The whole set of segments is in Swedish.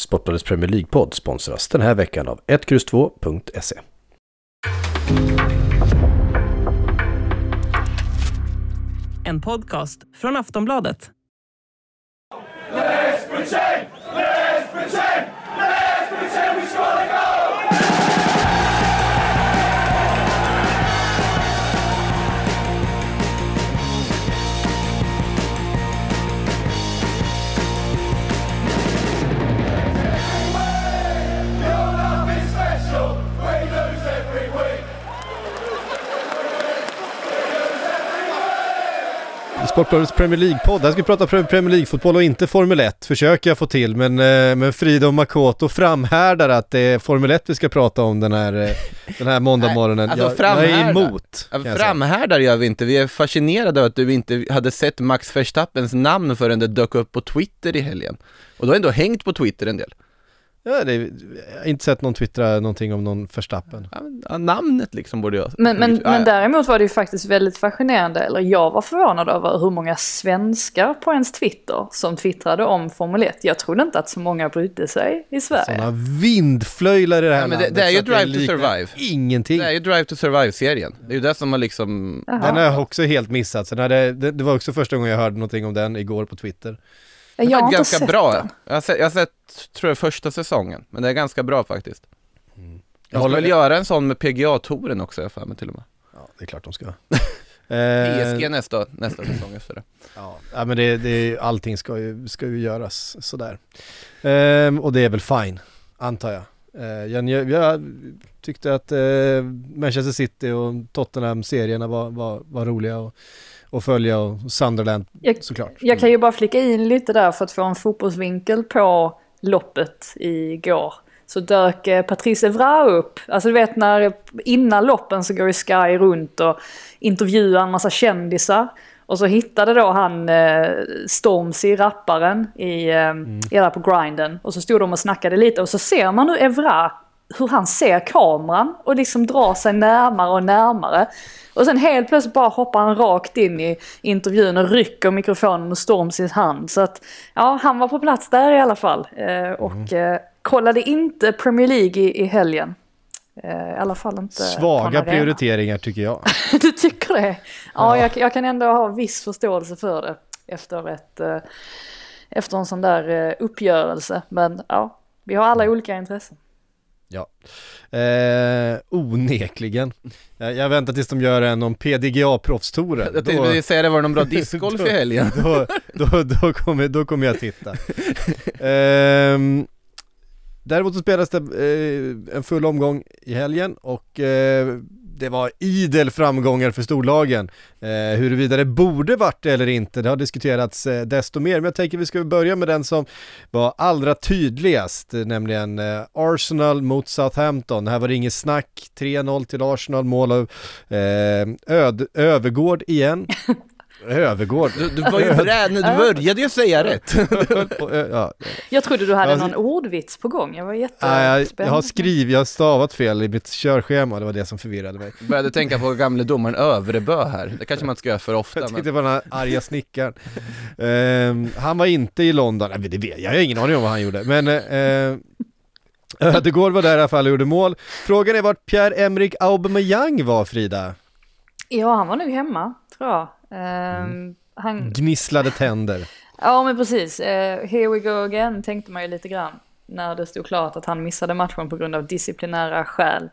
Sportbladets Premier League-podd sponsras den här veckan av 1X2.se. En podcast från Aftonbladet. Sportbladets Premier League-podd. Här ska vi prata Pre- Premier League-fotboll och inte Formel 1, försöker jag få till. Men, eh, men Frida och Makoto framhärdar att det är Formel 1 vi ska prata om den här, eh, den här måndagmorgonen. alltså jag, jag är emot. Säga. Framhärdar gör vi inte, vi är fascinerade av att du inte hade sett Max Verstappens namn förrän det dök upp på Twitter i helgen. Och du har ändå hängt på Twitter en del. Ja, det, är- jag har inte sett någon twittra någonting om någon Verstappen. Ja, namnet liksom borde jag... Men, men, Ja, ja. men däremot var det ju faktiskt väldigt fascinerande, eller jag var förvånad över hur många svenskar på ens Twitter som twittrade om Formel 1. Jag trodde inte att så många brydde sig i Sverige. Sådana vindflöjlar i det här Ja, men det- landet. det är ju så Drive to Survive. Ingenting. Det är ju Drive to Survive-serien. Det är ju det som har liksom... Jaha. Den har jag också helt missat. Hade, det, det var också första gången jag hörde någonting om den igår på Twitter. Jag Det har är inte ganska sett bra. den. Jag har, sett, jag har sett, tror jag, första säsongen. Men det är ganska bra faktiskt. Jag Jag håller- väl göra en sån med PGA-touren också, har jag för mig till och med. Ja, det är klart de ska. PSG eh, nästa, nästa säsong efter det. ja, men det, det, allting ska ju, ska ju göras sådär. Ehm, och det är väl fine, antar jag. Eh, jag, jag, jag tyckte att eh, Manchester City och Tottenham-serierna var, var, var roliga att, att följa och Sunderland Jag, såklart. jag kan ju bara flika in lite där för att få en fotbollsvinkel på loppet igår. Så dök eh, Patrice Evra upp. Alltså du vet när innan loppen så går ju Sky runt och intervjuar en massa kändisar. Och så hittade då han eh, Stormzy, rapparen, i, eh, där på grinden. Och så stod de och snackade lite och så ser man nu Evra, hur han ser kameran och liksom drar sig närmare och närmare. Och sen helt plötsligt bara hoppar han rakt in i intervjun och rycker mikrofonen och Stormzys hand. Så att ja, han var på plats där i alla fall. Eh, och eh, kollade inte Premier League i, i helgen. Eh, I alla fall inte Svaga prioriteringar tycker jag. du tycker det? Ja, Jag, jag kan ändå ha viss förståelse för det efter, ett, eh, efter en sån där eh, uppgörelse. Men ja, vi har alla olika intressen. Ja, eh, onekligen. Jag, jag väntar tills de gör en om PDGA-proffstouren. Jag tänkte precis säga det, var det någon bra discgolf i helgen? då, då, då, kommer, då kommer jag titta. Ehm, däremot så spelades det eh, en full omgång i helgen och eh, det var idel framgångar för storlagen. Eh, huruvida det borde varit det eller inte, det har diskuterats eh, desto mer. Men jag tänker vi ska börja med den som var allra tydligast, eh, nämligen eh, Arsenal mot Southampton. Här var det inget snack, 3-0 till Arsenal, mål av eh, Öd, Övergård igen. Övergård. Du, du var ju bräd, du började ju säga rätt. Ja. Jag trodde du hade någon ordvits på gång. Jag var Nej, jag, jättespänd. jag har skrivit, jag har stavat fel i mitt körschema, det var det som förvirrade mig. Började tänka på gamle domaren Övrebö här. Det kanske man inte ska göra för ofta. Jag Men... tänkte på den här arga snickaren. Ehm, han var inte i London, Nej, det vet, jag har ingen aning om vad han gjorde, men uh, Ödegård var där i alla fall och gjorde mål. Frågan är vart Pierre-Emerick Aubameyang var Frida? Ja, han var nog hemma, tror jag. Ehm, Mm. han, Gnisslade tänder. ja, men precis. Eh, here we go again, tänkte man ju lite grann. När det stod klart att han missade matchen på grund av disciplinära skäl.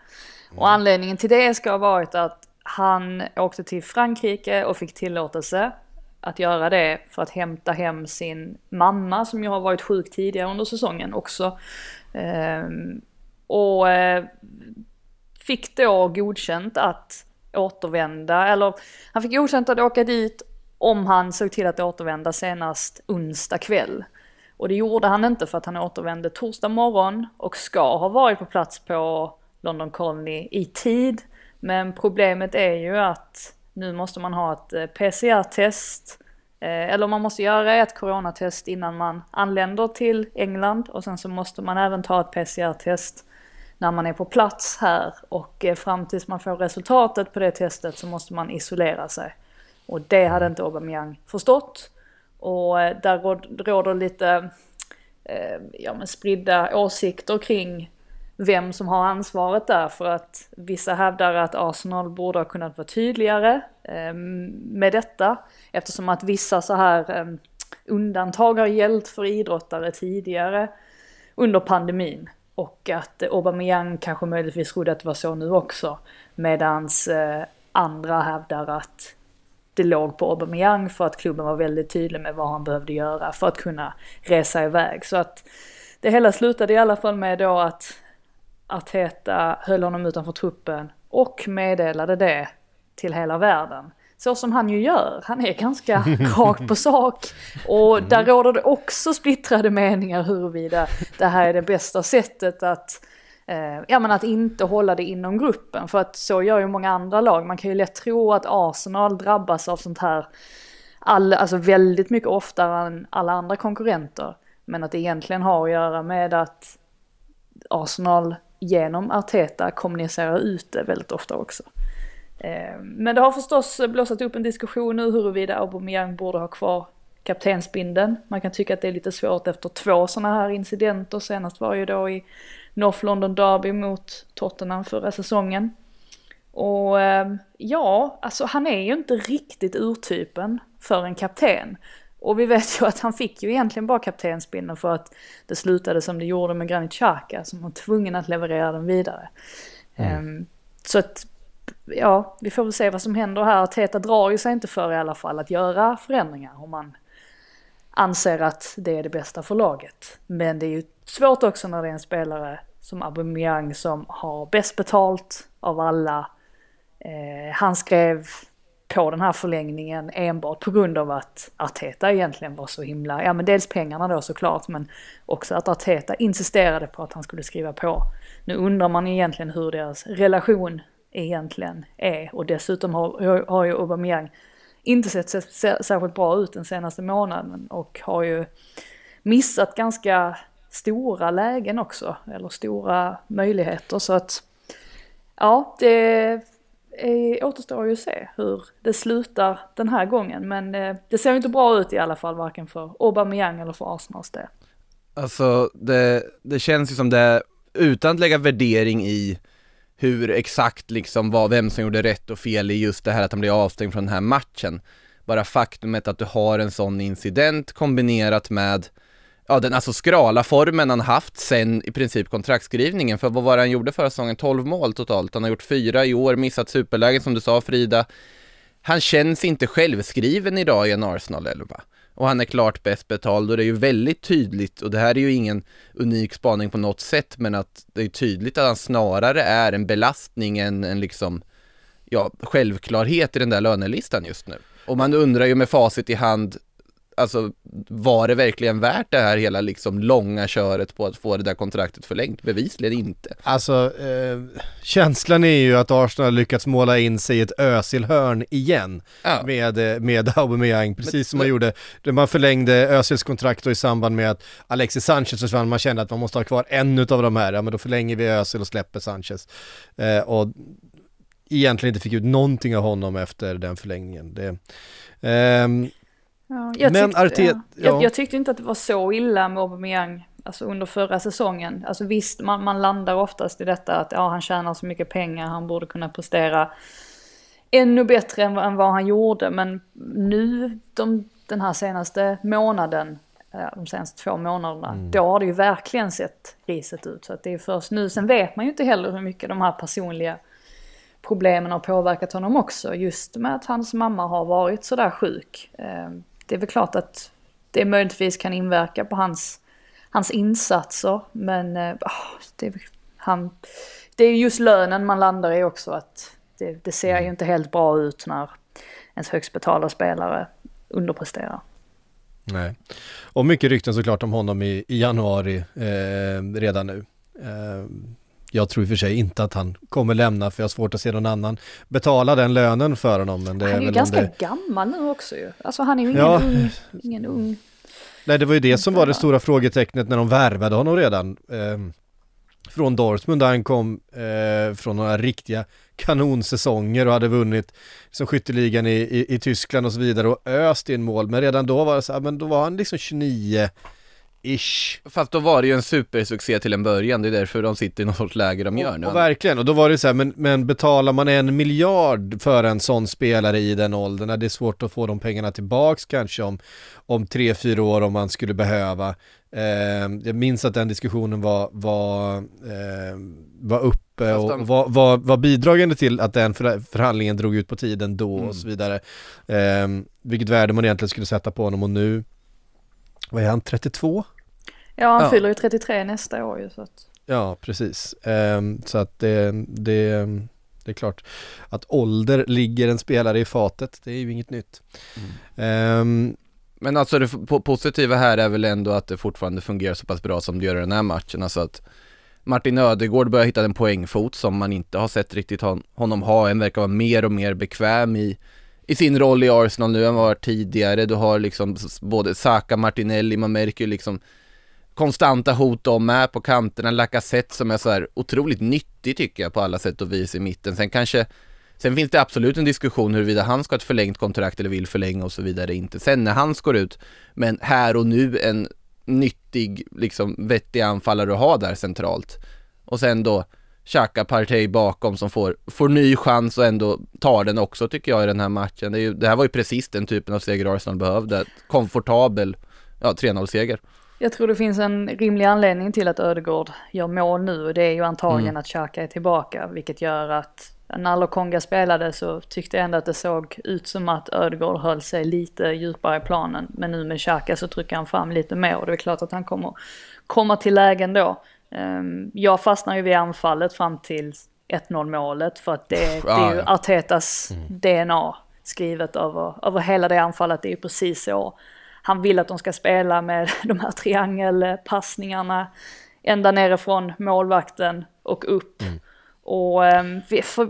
Och anledningen till det ska ha varit att han åkte till Frankrike och fick tillåtelse att göra det för att hämta hem sin mamma som ju har varit sjuk tidigare under säsongen också. Ehm, och eh, fick då godkänt att återvända, eller han fick godkänt att åka dit om han såg till att återvända senast onsdag kväll. Och det gjorde han inte för att han återvände torsdag morgon och ska ha varit på plats på London Colony i tid. Men problemet är ju att nu måste man ha ett eh, PCR-test eh, Eller man måste göra ett coronatest innan man anländer till England och sen så måste man även ta ett PCR-test när man är på plats här och eh, fram tills man får resultatet på det testet så måste man isolera sig. Och det hade inte Aubameyang förstått. Och eh, där råd- råder lite eh, ja, men spridda åsikter kring vem som har ansvaret där för att vissa hävdar att Arsenal borde ha kunnat vara tydligare med detta eftersom att vissa så här undantag har gällt för idrottare tidigare under pandemin och att Aubameyang kanske möjligtvis trodde att det var så nu också medans eh, andra hävdar att det låg på Aubameyang för att klubben var väldigt tydlig med vad han behövde göra för att kunna resa iväg. Så att det hela slutade i alla fall med då att Arteta höll honom utanför truppen och meddelade det till hela världen. Så som han ju gör, han är ganska rakt på sak. Och där råder det också splittrade meningar huruvida det här är det bästa sättet att eh, ja men att inte hålla det inom gruppen. För att så gör ju många andra lag. Man kan ju lätt tro att Arsenal drabbas av sånt här all, alltså väldigt mycket oftare än alla andra konkurrenter. Men att det egentligen har att göra med att Arsenal genom Arteta kommunicerar ut det väldigt ofta också. Eh, men det har förstås blåsat upp en diskussion nu huruvida Aubameyang borde ha kvar kaptensbindeln. Man kan tycka att det är lite svårt efter två sådana här incidenter. Senast var ju då i North London Derby mot Tottenham förra säsongen. Och ehm, ja, alltså han är ju inte riktigt urtypen för en kapten. Och vi vet ju att han fick ju egentligen bara kaptensbindeln för att det slutade som det gjorde med Granit Xhaka som var tvungen att leverera den vidare. Mm. Um, så att, ja, vi får väl se vad som händer här. Teta drar ju sig inte för i alla fall att göra förändringar om man anser att det är det bästa för laget. Men det är ju svårt också när det är en spelare som Aubameyang som har bäst betalt av alla. Eh, han skrev på den här förlängningen enbart på grund av att Arteta egentligen var så himla, ja men dels pengarna då såklart men också att Arteta insisterade på att han skulle skriva på. Nu undrar man egentligen hur deras relation egentligen är. Och dessutom har, har ju Aubameyang inte sett särskilt bra ut den senaste månaden och har ju missat ganska stora lägen också, eller stora möjligheter. Så att ja, det är, återstår ju att se hur det slutar den här gången. Men eh, det ser ju inte bra ut i alla fall varken för Aubameyang eller för Arsenals del. Alltså det, det känns ju som det, utan att lägga värdering i hur exakt liksom var, vem som gjorde rätt och fel i just det här att han blev avstängd från den här matchen. Bara faktumet att du har en sån incident kombinerat med ja, den alltså skrala formen han haft sen i princip kontraktskrivningen. För vad var det han gjorde förra säsongen? 12 mål totalt. Han har gjort fyra i år, missat superlägen som du sa Frida. Han känns inte självskriven idag i en Arsenal-elva. Och han är klart bäst betald och det är ju väldigt tydligt och det här är ju ingen unik spaning på något sätt men att det är tydligt att han snarare är en belastning än en liksom ja, självklarhet i den där lönelistan just nu. Och man undrar ju med facit i hand alltså var det verkligen värt det här hela liksom långa köret på att få det där kontraktet förlängt? Bevisligen inte. Alltså, eh, känslan är ju att Arsenal lyckats måla in sig i ett Özil-hörn igen ja. med, eh, med Aubameyang, precis men, som man men... gjorde, man förlängde Özils kontrakt i samband med att Alexis Sanchez försvann, man kände att man måste ha kvar en av de här, ja men då förlänger vi Özil och släpper Sanchez. Eh, och egentligen inte fick ut någonting av honom efter den förlängningen. Det, ehm, Ja, jag, men tyckte, Artet, ja. Jag, jag, tyckte inte att det var så illa med Aubameyang alltså under förra säsongen. Alltså visst, man, man landar oftast i detta att ja, han tjänar så mycket pengar, han borde kunna prestera ännu bättre än, än vad han gjorde. Men nu, de, den här senaste månaden, de senaste två månaderna, mm. då har det ju verkligen sett riset ut. Så att det är först nu, sen vet man ju inte heller hur mycket de här personliga problemen har påverkat honom också. Just med att hans mamma har varit sådär sjuk. Det är väl klart att det möjligtvis kan inverka på hans, hans insatser. Men oh, det, han, det är just lönen man landar i också. att Det, det ser ju mm. inte helt bra ut när ens högst betalda spelare underpresterar. Nej, och mycket rykten såklart om honom i, i januari eh, redan nu. Eh, jag tror i och för sig inte att han kommer lämna för jag har svårt att se någon annan betala den lönen för honom. Men det han är, är ju ganska det... gammal nu också ju. Alltså han är ju ingen, ja. ung, ingen ung. Nej det var ju det som var det stora frågetecknet när de värvade honom redan. Eh, från Dortmund där han kom eh, från några riktiga kanonsäsonger och hade vunnit som skytteligan i, i, i Tyskland och så vidare och öst in mål. Men redan då var det så här, men då var han liksom 29 ish. Fast då var det ju en supersuccé till en början, det är därför de sitter i någon sorts läge de gör nu. Och verkligen, och då var det så här, men, men betalar man en miljard för en sån spelare i den åldern, är det är svårt att få de pengarna tillbaks kanske om, om tre, fyra år om man skulle behöva. Eh, jag minns att den diskussionen var, var, eh, var uppe och de- var, var, var bidragande till att den för, förhandlingen drog ut på tiden då Mm. och så vidare. Eh, vilket värde man egentligen skulle sätta på honom och nu, vad är han, 32? Ja, han Ja. fyller ju 33 nästa år ju så att. Ja, precis. Ehm, så att det, det, det är klart att ålder ligger en spelare i fatet, det är ju inget nytt. Ehm, Men alltså det positiva här är väl ändå att det fortfarande fungerar så pass bra som det gör i den här matchen. Alltså att Martin Ödegård börjar hitta en poängfot som man inte har sett riktigt hon, honom ha. En verkar vara mer och mer bekväm i, i sin roll i Arsenal nu än vad han var tidigare. Du har liksom både Saka, Martinelli, man märker ju liksom konstanta hot de med på kanterna. Lacazette som är så här otroligt nyttig tycker jag på alla sätt och vis i mitten. Sen kanske Sen finns det absolut en diskussion huruvida han ska ha ett förlängt kontrakt eller vill förlänga och så vidare inte. Sen när han går ut, men här och nu en nyttig, liksom vettig anfallare att ha där centralt. Och sen då Xhaka Partey bakom som får, får ny chans och ändå tar den också tycker jag i den här matchen. Det, ju, det här var ju precis den typen av seger Arsenal behövde. Komfortabel, ja 3-0-seger. Jag tror det finns en rimlig anledning till att Ödegård gör mål nu och det är ju antagligen Mm. att Xhaka är tillbaka. Vilket gör att när Lokonga spelade så tyckte jag ändå att det såg ut som att Ödegård höll sig lite djupare i planen. Men nu med Xhaka så trycker han fram lite mer och det är klart att han kommer komma till lägen då. Ehm, Jag fastnar ju vid anfallet fram till 1-0 målet för att det, det är ju. Artetas DNA skrivet över, över hela det anfallet. Det är ju precis så. Han vill att de ska spela med de här triangelpassningarna ända nerifrån målvakten och upp. Och ehm, vi, för,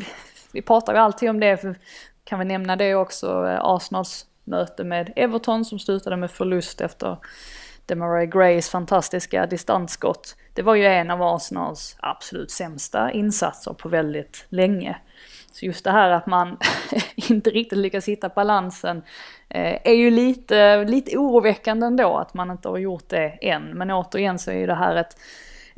vi pratar ju alltid om det, för, kan vi nämna det också, eh, Arsenals möte med Everton som slutade med förlust efter Demarai Grays fantastiska distansskott. Det var ju en av Arsenals absolut sämsta insatser på väldigt länge. Så just det här att man inte riktigt lyckas hitta balansen eh, är ju lite, lite oroväckande ändå att man inte har gjort det än. Men återigen så är ju det här ett,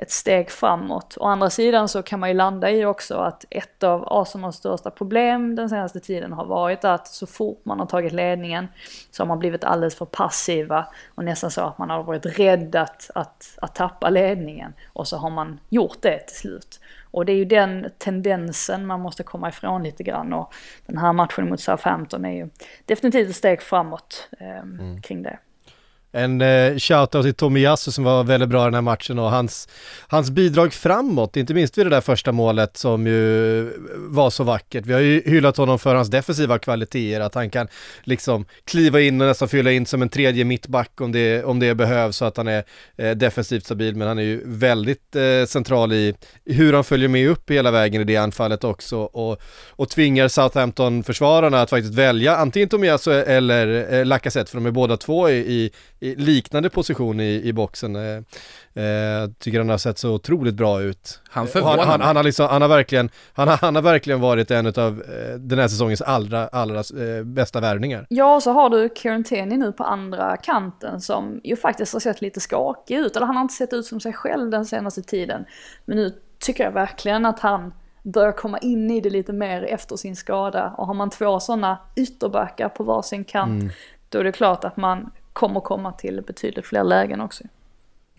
ett steg framåt. Å andra sidan så kan man ju landa i också att ett av Arsenals största problem den senaste tiden har varit att så fort man har tagit ledningen så har man blivit alldeles för passiva och nästan så att man har varit rädd att, att, att tappa ledningen och så har man gjort det till slut. Och det är ju den tendensen man måste komma ifrån lite grann och den här matchen mot Southampton är ju definitivt ett steg framåt eh, kring det. En eh, shoutout till Tomiyasu som var väldigt bra i den här matchen och hans, hans bidrag framåt, inte minst vid det där första målet som ju var så vackert. Vi har ju hyllat honom för hans defensiva kvaliteter, att han kan liksom kliva in och nästan fylla in som en tredje mittback om det, om det behövs så att han är eh, defensivt stabil, men han är ju väldigt eh, central i hur han följer med upp hela vägen i det anfallet också och, och tvingar Southampton-försvararna att faktiskt välja antingen Tomiyasu eller eh, Lacazette, för de är båda två i, i i liknande position i, i boxen. Eh, eh, tycker han har sett så otroligt bra ut. Han Och förvånar han, han, han, har liksom, han, har verkligen, han, har, han har verkligen varit en av eh, den här säsongens allra, allra eh, bästa värvningar. Ja, så har du Kieran Tierney nu på andra kanten som ju faktiskt har sett lite skakig ut. Eller han har inte sett ut som sig själv den senaste tiden. Men nu tycker jag verkligen att han börjar komma in i det lite mer efter sin skada. Och har man två sådana ytterbackar på varsin kant, då är det klart att man kommer komma till betydligt fler lägen också.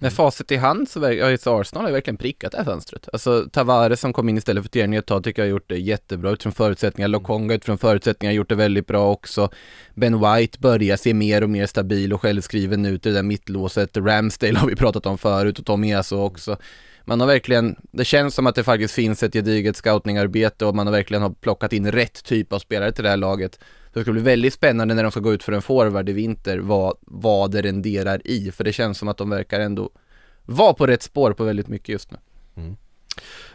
Med facit i hand så verkar, ja, Arsenal har verkligen prickat det här fönstret. Alltså Tavares som kom in istället för Tierney ett tag tycker jag har gjort det jättebra utifrån förutsättningar. Lokonga utifrån förutsättningar har gjort det väldigt bra också. Ben White börjar se mer och mer stabil och självskriven ut i det där mittlåset. Ramsdale har vi pratat om förut och Tommy Easo också. Man har verkligen, det känns som att det faktiskt finns ett gediget scoutningarbete och man har verkligen har plockat in rätt typ av spelare till det här laget. Så det ska bli väldigt spännande när de ska gå ut för en forward i vinter, vad, vad det renderar i. För det känns som att de verkar ändå vara på rätt spår på väldigt mycket just nu. Mm.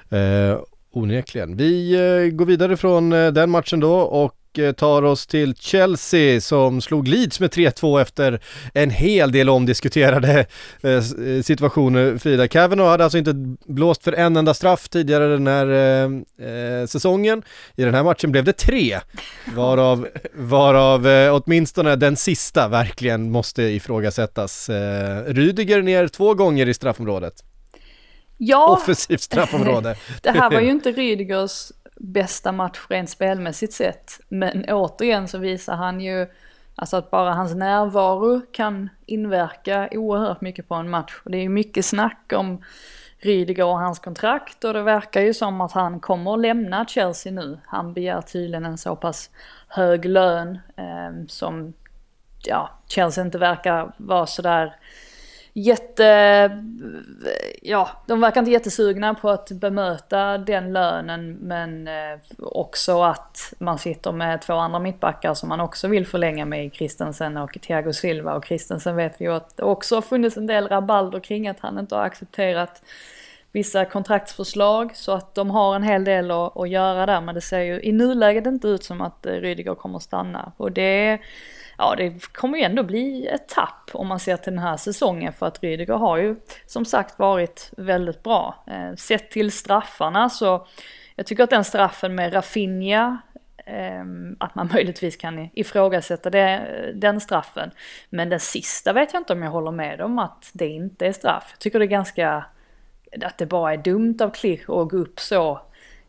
Eh, onekligen. Vi eh, går vidare från eh, den matchen då och och eh, tar oss till Chelsea som slog Leeds med 3-2 efter en hel del omdiskuterade eh, situationer. Frida Kavanagh hade alltså inte blåst för en enda straff tidigare den här eh, säsongen. I den här matchen blev det tre, varav, varav eh, åtminstone den sista verkligen måste ifrågasättas. Eh, Rydiger ner två gånger i straffområdet. Ja, Offensivt straffområde. det här var ju inte Rydigers bästa match rent spelmässigt sett. Men återigen så visar han ju alltså att bara hans närvaro kan inverka oerhört mycket på en match. Och det är ju mycket snack om Rydiger och hans kontrakt och det verkar ju som att han kommer att lämna Chelsea nu. Han begär tydligen en så pass hög lön eh, som ja, Chelsea inte verkar vara sådär jätte, ja, de verkar inte jättesugna på att bemöta den lönen men eh, också att man sitter med två andra mittbackar som man också vill förlänga med Christensen och Thiago Silva. Och Christensen vet vi ju att det också har funnits en del rabalder kring att han inte har accepterat vissa kontraktsförslag så att de har en hel del att, att göra där men det ser ju i nuläget inte ut som att eh, Rydiger kommer att stanna och det ja det kommer ju ändå bli ett tapp om man ser till den här säsongen för att Rydiger har ju som sagt varit väldigt bra. Eh, sett till straffarna så jag tycker att den straffen med Rafinha eh, att man möjligtvis kan ifrågasätta det, den straffen. Men den sista vet jag inte om jag håller med om att det inte är straff. Jag tycker det är ganska, att det bara är dumt av Klich att gå upp så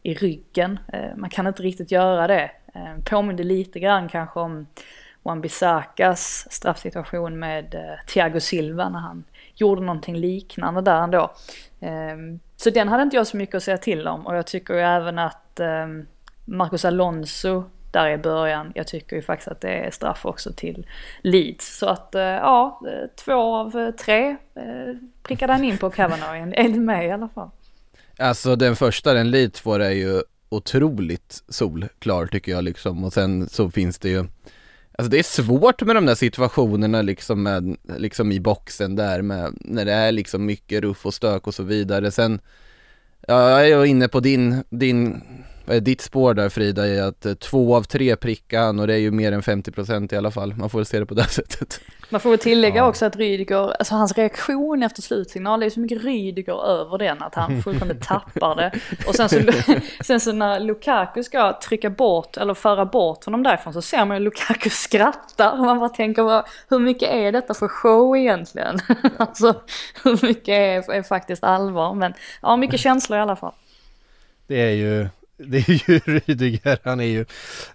i ryggen. Eh, man kan inte riktigt göra det. Eh, påminner lite grann kanske om Wan Bisakas straffsituation med eh, Thiago Silva när han gjorde någonting liknande där ändå. Så den hade inte jag så mycket att säga till om och jag tycker ju även att Marcus Alonso där i början, jag tycker ju faktiskt att det är straff också till Leeds. Så att ja, två av tre prickade han in på Kavanagh enligt mig i alla fall. Alltså den första, den Leeds får är ju otroligt solklar tycker jag liksom och sen så finns det ju Alltså det är svårt med de där situationerna liksom, med, liksom i boxen där med, när det är liksom mycket ruff och stök och så vidare. Sen, ja, jag är inne på din, din ditt spår där Frida är att eh, två av tre prickar han och det är ju mer än 50% i alla fall. Man får väl se det på det sättet. Man får väl tillägga ja. också att Rydiger, alltså hans reaktion efter slutsignal, det är så mycket Rydiger över den att han fullkomligt tappar det. Och sen så, sen så när Lukaku ska trycka bort, eller föra bort honom därifrån så ser man ju Lukaku skrattar och man bara tänker hur mycket är detta för show egentligen? alltså hur mycket är, är faktiskt allvar? Men ja, mycket känslor i alla fall. Det är ju det är ju Rydiger, han är ju,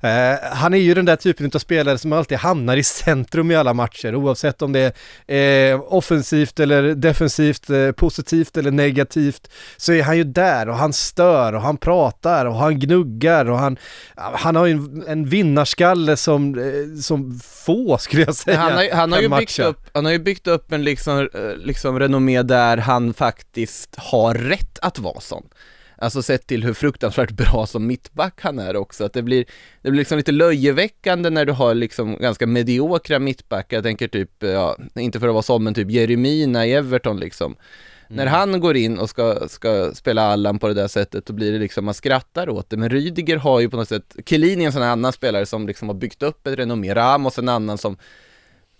eh, han är ju den där typen av spelare som alltid hamnar i centrum i alla matcher oavsett om det är eh, offensivt eller defensivt, eh, positivt eller negativt så är han ju där och han stör och han pratar och han gnuggar och han, han har ju en, en vinnarskalle som, eh, som få skulle jag säga. Han har, han har ju byggt upp, han har ju byggt upp en liksom, eh, liksom renommé där han faktiskt har rätt att vara sån. Alltså sett till hur fruktansvärt bra som mittback han är också, att det blir, det blir liksom lite löjeväckande när du har liksom ganska mediokra mittbackar, jag tänker typ, ja, inte för att vara som, men typ Jeremina i Everton liksom. Mm. När han går in och ska, ska spela Allan på det där sättet, då blir det liksom, man skrattar åt det. Men Rydiger har ju på något sätt, Chiellini är en sån här annan spelare som liksom har byggt upp ett renommé, Ramos en annan som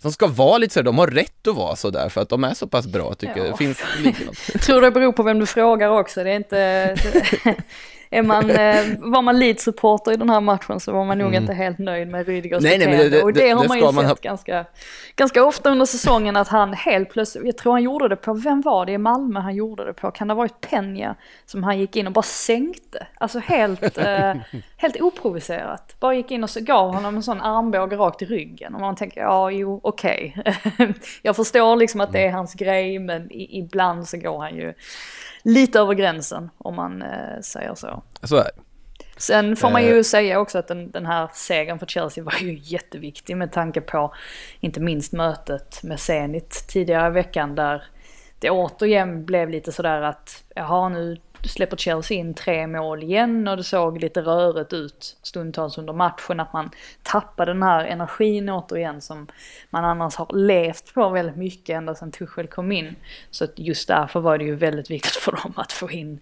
som ska vara lite sådär, de har rätt att vara sådär för att de är så pass bra tycker ja. jag. Finns liknande. Tror det beror på vem du frågar också, det är inte... är man, eh, var man Leeds-supporter i den här matchen så var man nog mm. inte helt nöjd med Rydigers nej, nej, men det, det, Och det, det har man ju sett ha... ganska, ganska ofta under säsongen att han helt plötsligt, jag tror han gjorde det på, vem var det i Malmö han gjorde det på? Kan det ha varit Penja som han gick in och bara sänkte? Alltså helt, eh, helt oprovocerat. Bara gick in och så gav honom en sån armbåge rakt i ryggen och man tänker ja, jo, okej. Okay. jag förstår liksom att det är hans grej men ibland så går han ju lite över gränsen om man eh, säger så. Så är Sen får man ju eh. säga också att den, den, här segern för Chelsea var ju jätteviktig med tanke på inte minst mötet med Zenit tidigare i veckan där det återigen blev lite sådär att jaha nu släpper Chelsea in tre mål igen och det såg lite rörigt ut stundtals under matchen att man tappade den här energin återigen som man annars har levt på väldigt mycket ända sedan Tuchel kom in. Så just därför var det ju väldigt viktigt för dem att få in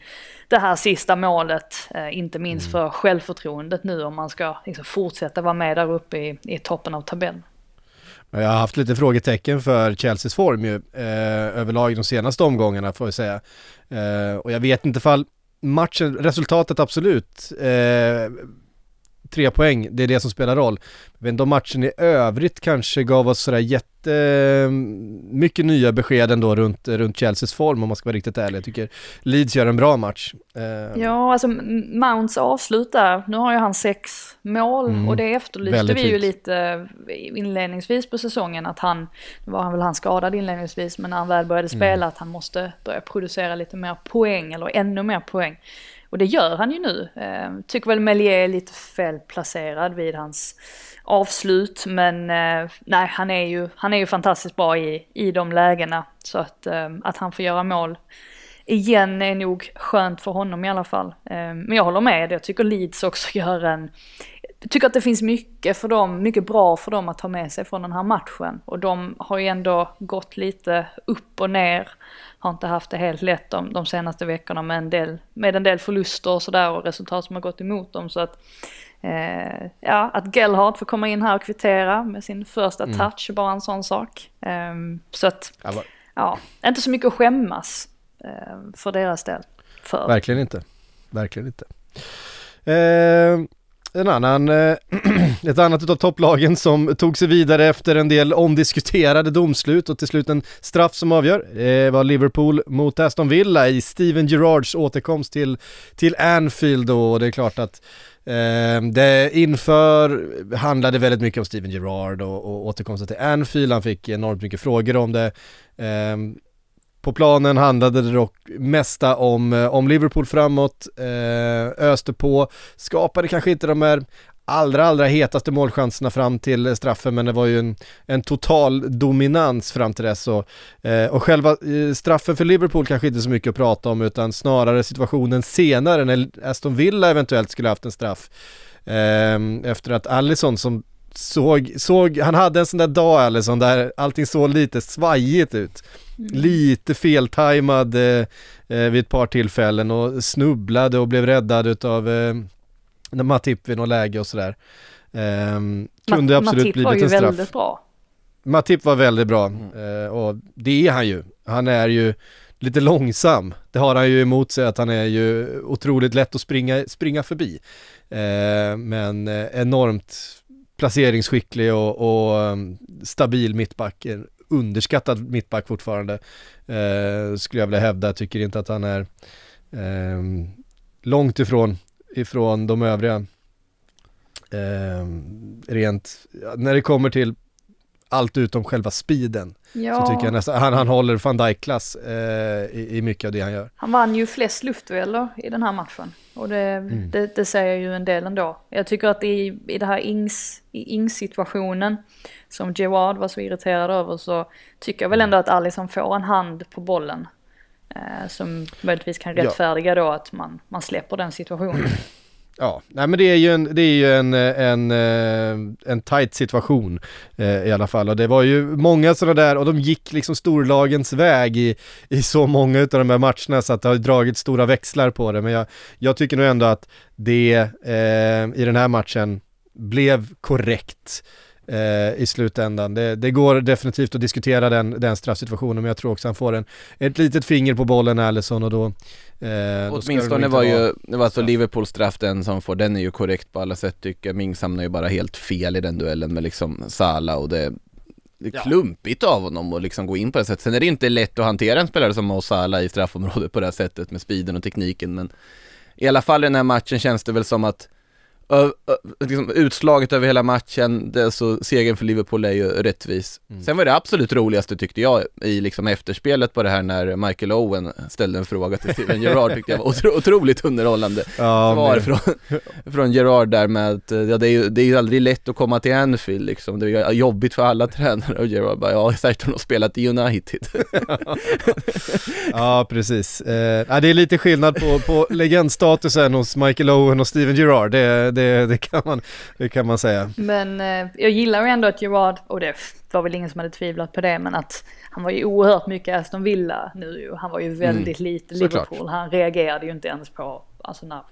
det här sista målet, eh, inte minst för självförtroendet nu om man ska liksom fortsätta vara med där uppe i, i toppen av tabellen. Jag har haft lite frågetecken för Chelseas form ju, eh, överlag de senaste omgångarna får jag säga. Eh, och jag vet inte fall matchen, resultatet absolut, eh, tre poäng, det är det som spelar roll. Inte om matchen i övrigt kanske gav oss sådär jätte, mycket nya besked ändå runt, runt Chelseas form om man ska vara riktigt ärlig. Jag tycker Leeds gör en bra match. Eh. Ja, alltså Mounts avslut där, nu har ju han sex mål mm. och det efterlyste vi ju fint. lite inledningsvis på säsongen att han, nu var han väl han skadad inledningsvis, men när han väl började mm. spela mm. att han måste börja producera lite mer poäng eller ännu mer poäng. Och det gör han ju nu. Eh, tycker väl Melier är lite felplacerad vid hans avslut. Men eh, nej, han är ju, han är ju fantastiskt bra i, i de lägena. Så att, eh, att han får göra mål igen är nog skönt för honom i alla fall. Eh, men jag håller med, jag tycker Leeds också gör en... Jag tycker att det finns mycket för dem, mycket bra för dem att ta med sig från den här matchen. Och de har ju ändå gått lite upp och ner har inte haft det helt lätt de, de senaste veckorna med en del, med en del förluster och sådär och resultat som har gått emot dem. Så att, eh, ja, att Gellhardt får komma in här och kvittera med sin första mm. touch, bara en sån sak. Eh, så att, ja, inte så mycket att skämmas eh, för deras del. För. Verkligen inte, verkligen inte. En annan, eh, ett annat utav topplagen som tog sig vidare efter en del omdiskuterade domslut och till slut en straff som avgör det var Liverpool mot Aston Villa i Steven Gerrards återkomst till, till Anfield då och det är klart att eh, det inför handlade väldigt mycket om Steven Gerrard och, och återkomsten till Anfield, han fick enormt mycket frågor om det. Eh, på planen handlade det dock mesta om, eh, om Liverpool framåt, eh, öste på, skapade kanske inte de här allra, allra hetaste målchanserna fram till straffen men det var ju en, en total dominans fram till dess och, eh, och själva eh, straffen för Liverpool kanske inte så mycket att prata om utan snarare situationen senare när Aston Villa eventuellt skulle haft en straff. Eh, efter att Allison som såg, såg, han hade en sån där dag Allison där allting såg lite svajigt ut lite feltajmad eh, eh, vid ett par tillfällen och snubblade och blev räddad utav eh, Matip vid något läge och sådär. Eh, kunde Ma absolut Matip blivit en straff. Matip var ju väldigt bra. Matip var väldigt bra mm. eh, och det är han ju. Han är ju lite långsam. Det har han ju emot sig att han är ju otroligt lätt att springa, springa förbi. Eh, men eh, enormt placeringsskicklig och, och ehm, stabil mittback, underskattad mittback fortfarande. Eh, skulle jag vilja hävda, tycker inte att han är eh, långt ifrån, ifrån de övriga. Eh, rent, när det kommer till allt utom själva speeden. Ja. Så tycker jag nästan, han, han håller van Dijk-klass eh, i, i, mycket av det han gör. Han vann ju flest luftdueller i den här matchen. Och det, mm. det, det, säger ju en del ändå. Jag tycker att i, i det här Ings, i Ings-situationen som Gerard var så irriterad över så tycker jag väl ändå att Alisson får en hand på bollen. Eh, som möjligtvis kan rättfärdiga då att man, man släpper den situationen. Ja, nej men det är ju en, det är ju en, en, eh, en tight situation eh, i alla fall. Och det var ju många sådana där och de gick liksom storlagens väg i, i så många av de här matcherna så att det har dragit stora växlar på det. Men jag, jag tycker nog ändå att det eh, i den här matchen blev korrekt eh, i slutändan. Det, det, går definitivt att diskutera den, den straffsituationen men jag tror också han får en, ett litet finger på bollen Allison och då eh, Åtminstone var ju, det var alltså Liverpools straff den som får, den är ju korrekt på alla sätt tycker jag. Mings hamnar ju bara helt fel i den duellen med liksom Sala och det det är klumpigt av honom att liksom gå in på det sättet. Sen är det inte lätt att hantera en spelare som Mo Salah i straffområdet på det här sättet med speeden och tekniken men i alla fall i den här matchen känns det väl som att ö, ö, liksom, utslaget över hela matchen, det, så segern för Liverpool är ju rättvis. Mm. Sen var det absolut roligaste tyckte jag i liksom efterspelet på det här när Michael Owen ställde en fråga till Steven Gerrard tyckte jag var otro, otroligt underhållande Ja, svar men- från, från Gerard där med att, ja det är ju det är ju aldrig lätt att komma till Anfield liksom, det är jobbigt för alla tränare och Gerard bara, ja säkert har de spelat i United. Ja, precis. Eh, det är lite skillnad på, på legendstatusen hos Michael Owen och Steven Gerrard, det, det, det, kan, man, det kan man säga. Men eh, jag gillar ju ändå att Gerard, och det var väl ingen som hade tvivlat på det, men att han var ju oerhört mycket Aston Villa nu. Han var ju väldigt lite Såklart. Liverpool. Han reagerade ju inte ens på, alltså när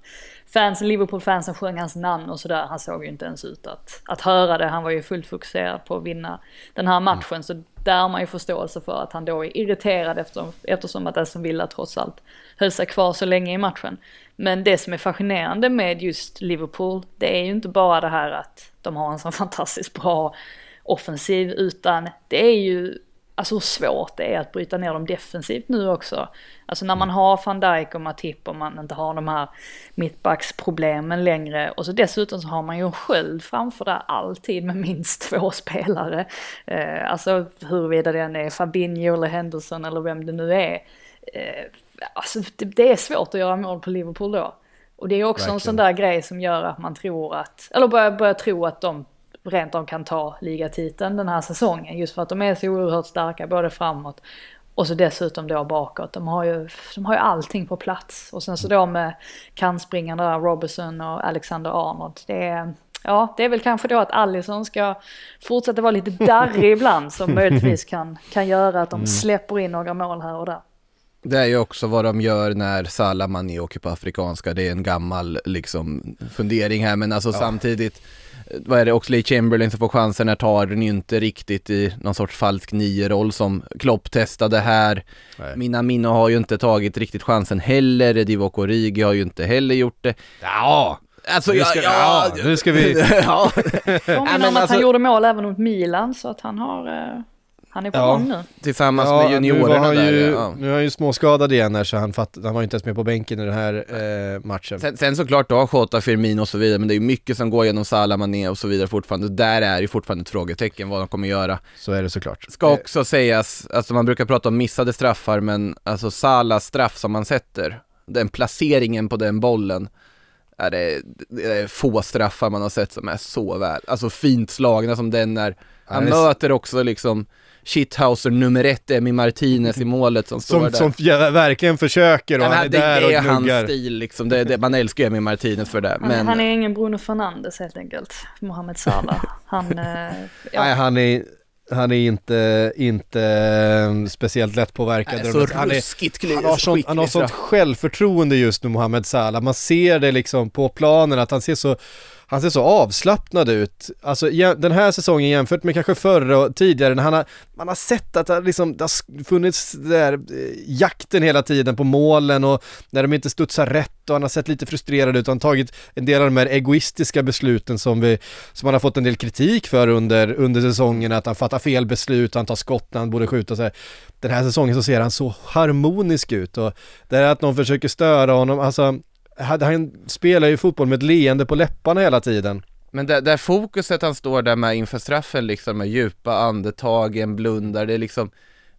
fansen, Liverpool-fansen sjöng hans namn och sådär. Han såg ju inte ens ut att, att höra det. Han var ju fullt fokuserad på att vinna den här matchen. Så där har man ju förståelse för att han då är irriterad eftersom, eftersom att Aston Villa trots allt höll sig kvar så länge i matchen. Men det som är fascinerande med just Liverpool, det är ju inte bara det här att de har en så fantastiskt bra offensiv, utan det är ju alltså hur svårt det är att bryta ner dem defensivt nu också. Alltså när man har van Dijk och Matip och man inte har de här mittbacksproblemen längre och så dessutom så har man ju en sköld framför där alltid med minst två spelare. Eh, alltså huruvida den är Fabinho eller Henderson eller vem det nu är. Eh, alltså det, det är svårt att göra mål på Liverpool då. Och det är också en Verkligen. sån där grej som gör att man tror att, eller börjar, börjar tro att de rent av kan ta ligatiteln den här säsongen. Just för att de är så oerhört starka både framåt och så dessutom då bakåt. De har ju, de har ju allting på plats. Och sen så då med kantspringarna där, Robertson och Alexander Arnold. Det är, ja, det är väl kanske då att Allison ska fortsätta vara lite darrig ibland som möjligtvis kan, kan göra att de släpper in några mål här och där. Det är ju också vad de gör när Salah Mané åker på afrikanska, det är en gammal liksom fundering här men alltså samtidigt eh, vad är det, Oxley Chamberlain som får chansen här tar den ju inte riktigt i någon sorts falsk nio-roll som Klopp testade här. Nej. Mina Minno har ju inte tagit riktigt chansen heller, Divock Origi har ju inte heller gjort det. Ja, Alltså, nu ja, ska, ja, ja, nu ska vi... ja. Påminner men om att alltså- han gjorde mål även mot Milan så att han har, eh, han är på Ja. gång nu. Tillsammans Ja, med nu juniorerna han där. ju, Ja. Nu är han ju småskadad igen här så han, fatt, han var ju inte ens med på bänken i den här eh, matchen. Sen, sen såklart, du har Jota, Firmino och så vidare, men det är ju mycket som går genom Salah, Mané och så vidare fortfarande. Där är ju fortfarande ett frågetecken vad de kommer göra. Så är det såklart. Ska också sägas, alltså man brukar prata om missade straffar, men alltså Salas straff som man sätter, den placeringen på den bollen, är det, det är få straffar man har sett som är så väl, alltså fint slagna som den är. Han möter också liksom shithouser nummer ett, Emi Martinez i målet som står Som, där. som verkligen försöker och Ja, men han är det, där det är och hans stil liksom, det, det, man älskar Emi Martinez för det. Han, Men, han är ingen Bruno Fernandes helt enkelt. Mohamed Salah. Han, eh, ja. Nej, han är, han är inte, inte eh, speciellt lättpåverkad. Nej, så han, är, han, har sånt, han har sånt självförtroende just nu, Mohamed Salah. Man ser det liksom på planen att han ser så han ser så avslappnad ut. Alltså den här säsongen jämfört med kanske förra och tidigare, när han har, man har sett att det, liksom, det har funnits där eh, jakten hela tiden på målen och när de inte studsar rätt och han har sett lite frustrerad ut och han har tagit en del av de här egoistiska besluten som vi, som han har fått en del kritik för under, under säsongen, att han fattar fel beslut, han tar skott när han borde skjuta sig. Den här säsongen så ser han så harmonisk ut och det är att någon försöker störa honom, alltså han han spelar ju fotboll med ett leende på läpparna hela tiden. Men där, där fokuset han står där med inför straffen liksom, med djupa andetagen, blundar, det är liksom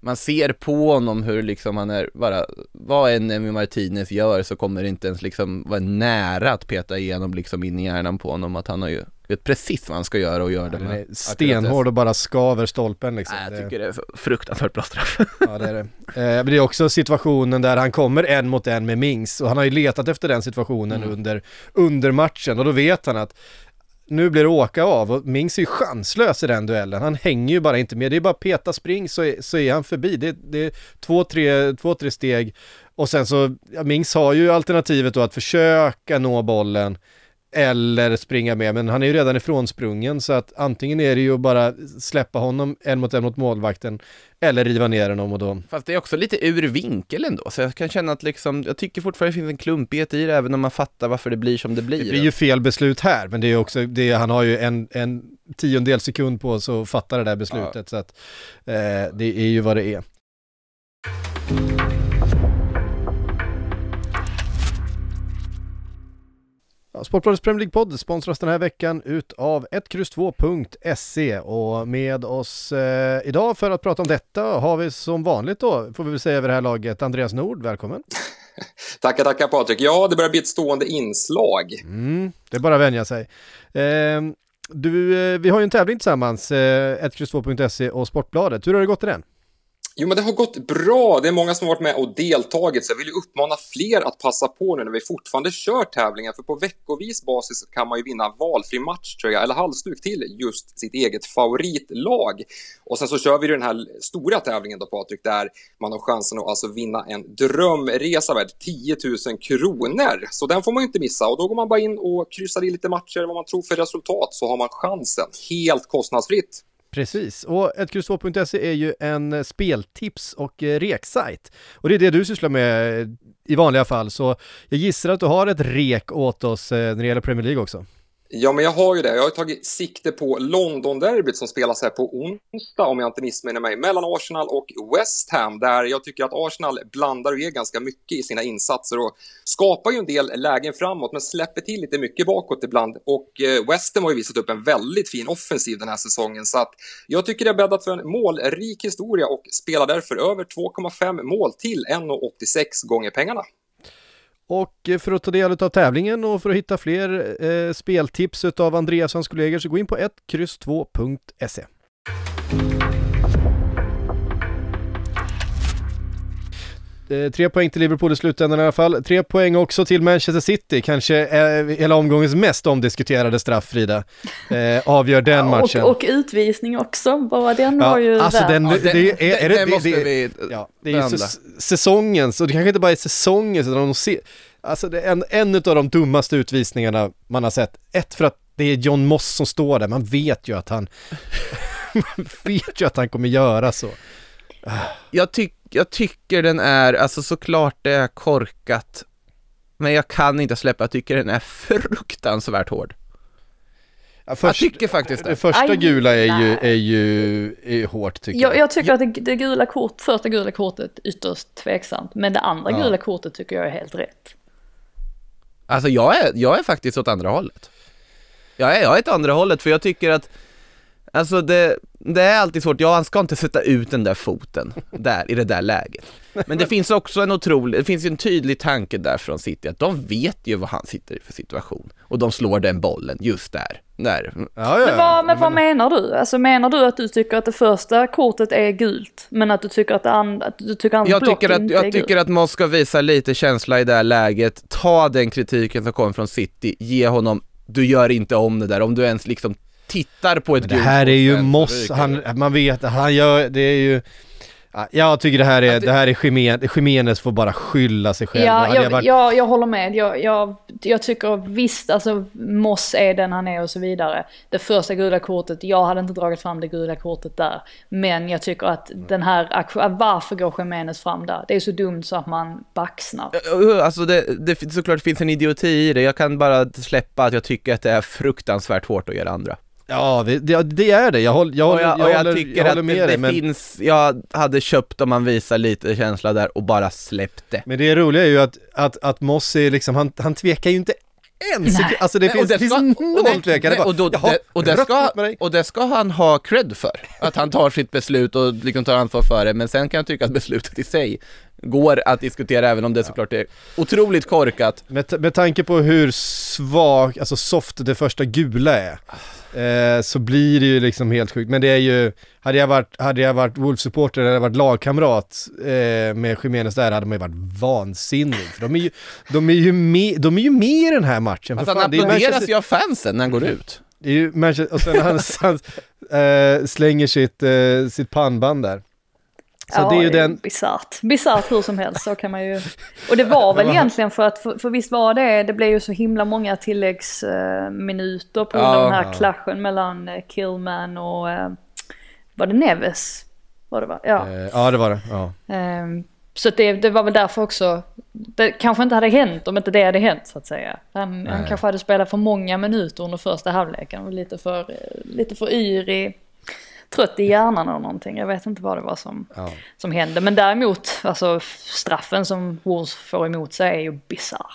man ser på honom hur liksom han är bara, vad än Emmy Martinez gör så kommer det inte ens liksom vara nära att peta igenom liksom in i hjärnan på honom att han har ju, vet precis vad han ska göra och gör det Den med stenhård och bara skaver stolpen liksom. Nej, Det- jag tycker det är fruktansvärt bra straff. Ja det är det. Eh, men det är också situationen där han kommer en mot en med Mings och han har ju letat efter den situationen Mm. under, under matchen och då vet han att nu blir det åka av och Mings är ju chanslös i den duellen. Han hänger ju bara inte med. Det är bara peta spring så är, så är han förbi. Det, det är två tre, två, tre steg och sen så, ja, Mings har ju alternativet då att försöka nå bollen eller springa med, men han är ju redan ifrånsprungen så att antingen är det ju att bara släppa honom en mot en mot målvakten eller riva ner honom och då Fast det är också lite ur vinkel ändå, så jag kan känna att liksom, jag tycker fortfarande det finns en klumpighet i det även om man fattar varför det blir som det blir. Det blir ju fel beslut här, men det är också, det, han har ju en, en tiondel sekund på sig att fatta det där beslutet, så att eh, det är ju vad det är. Sportbladets Premier League-podd sponsras den här veckan utav 1X2.se och med oss eh, idag för att prata om detta har vi som vanligt då, får vi väl säga över det här laget, Andreas Nord, välkommen. tackar, tackar Patrik. Ja, det börjar bli ett stående inslag. Mm, det är bara att vänja sig. Eh, du, vi har ju en tävling tillsammans, eh, 1X2.se och Sportbladet. Hur har det gått i den? Jo, men det har gått bra. Det är många som har varit med och deltagit, så jag vill ju uppmana fler att passa på nu när vi fortfarande kör tävlingen, för på veckovis basis kan man ju vinna valfri matchtröja eller halsduk till just sitt eget favoritlag. Och sen så kör vi den här stora tävlingen då, Patrik, där man har chansen att alltså vinna en drömresa värd 10 000 kronor. Så den får man ju inte missa och då går man bara in och kryssar i lite matcher, vad man tror för resultat, så har man chansen helt kostnadsfritt. Precis, och 1X2.se är ju en eh, speltips och eh, reksajt. Och det är det du sysslar med eh, i vanliga fall, så jag gissar att du har ett rek åt oss när det gäller Premier League också. Ja, men jag har ju det. Jag har tagit sikte på London-derbyt som spelas här på onsdag, om jag inte missminner mig, mellan Arsenal och West Ham, där jag tycker att Arsenal blandar och ger ganska mycket i sina insatser och skapar ju en del lägen framåt, men släpper till lite mycket bakåt ibland. Och eh, West Ham har ju visat upp en väldigt fin offensiv den här säsongen, så att jag tycker det är bäddat för en målrik historia och spelar därför över 2,5 mål till 1,86 gånger pengarna. Och eh, för att ta del av tävlingen och för att hitta fler eh, speltips av Andreas och hans kollegor så gå in på 1X2.se. tre poäng till Liverpool i slutändan i alla fall. Tre poäng också till Manchester City, kanske eh, hela omgångens mest omdiskuterade straff, Frida. Eh, avgör den matchen. Och, och, utvisning också, bara den ja, var ju alltså där. Den, ja, det, det, är, är det, det, måste det, vi ja, det är ju säsongens, och det kanske inte bara är säsongens, utan de se, alltså det är en, en av de dummaste utvisningarna man har sett. Ett, för att det är John Moss som står där, man vet ju att han, man vet ju att han kommer göra så. Jag, tyck, jag tycker den är, alltså såklart det är korkat, men jag kan inte släppa, jag tycker den är fruktansvärt hård. Ja, först, jag tycker faktiskt det. Det första gula är ju, är ju är hårt tycker Jag, jag. jag tycker att det, det gula kort, första gula kortet ytterst tveksamt, men det andra Ja. gula kortet tycker jag är helt rätt. Alltså jag är, jag är faktiskt åt andra hållet. Jag är, jag är åt andra hållet för jag tycker att Alltså det, det är alltid svårt, ja han ska inte sätta ut den där foten där, i det där läget. Men det finns också en otrolig, det finns ju en tydlig tanke där från City att de vet ju vad han sitter i för situation. Och de slår den bollen just där, där. Ja, ja, Men vad, men vad men- menar du? Alltså menar du att du tycker att det första kortet är gult, men att du tycker att det andra, att du tycker att Jag tycker att, inte jag är tycker gult? att Moss ska visa lite känsla i det här läget, ta den kritiken som kommer från City, ge honom, du gör inte om det där, om du ens liksom tittar på ett Det gult här är ju Moss, han, det. man vet, han gör, det är ju Ja, Jag tycker det här är, Att det- det här är Jimenez, Jimenez får bara skylla sig själv. Ja, jag, jag varit- jag, jag håller med. Jag, jag, jag tycker visst, alltså Moss är den han är och så vidare. Det första gula kortet, jag hade inte dragit fram det gula kortet där. Men jag tycker att den här, varför går Jimenez fram där? Det är så dumt så att man baxnar. Alltså det, det såklart finns en idioti i det, jag kan bara släppa att jag tycker att det är fruktansvärt hårt att göra andra. Ja, det, det är det. Jag, håller, jag, och håller, jag, jag, och jag håller, tycker jag håller att med det, dig, det men, finns, jag hade köpt om man visar lite känsla där och bara släppt det. men det roliga är ju att, att, att Moss är liksom, han, han tvekar ju inte en sekund. Alltså det och finns, det finns ska- noll och tvekan. Och, då, jaha, det, och, det ska, och det ska han ha cred för, att han tar sitt beslut och liksom tar ansvar för det, men sen kan jag tycka att beslutet i sig går att diskutera även om det såklart är otroligt korkat. Med, med tanke på hur svag, alltså soft det första gula är, eh, så blir det ju liksom helt sjukt. Men det är ju, hade jag varit, hade jag varit Wolves-supporter eller varit lagkamrat eh, med Jimenez där hade man ju varit vansinnig. För de är ju, de är ju med, de är ju med i den här matchen. Alltså han fan, applåderas Manchester- ju av fansen när han går ut. Det är ju Manchester, och sen han, han eh, slänger sitt, eh, sitt pannband där. Så ja, det är ju den, Bisarrt. Bisarrt hur som helst, så kan man ju... Och det var väl egentligen för att, för, för visst var det, det blev ju så himla många tilläggsminuter på grund av Ja. den här klaschen mellan eh, Killman och, eh, var det Neves? Var det va? Ja. eh, ja det var det, ja. Ehm, Så det, det var väl därför också, det kanske inte hade hänt om inte det hade hänt så att säga. Han, han kanske hade spelat för många minuter under första halvleken och lite för, lite för yrig, trött i hjärnan eller någonting. Jag vet inte vad det var som, Ja. som hände. Men däremot, alltså straffen som Wolves får emot sig är ju bisarr.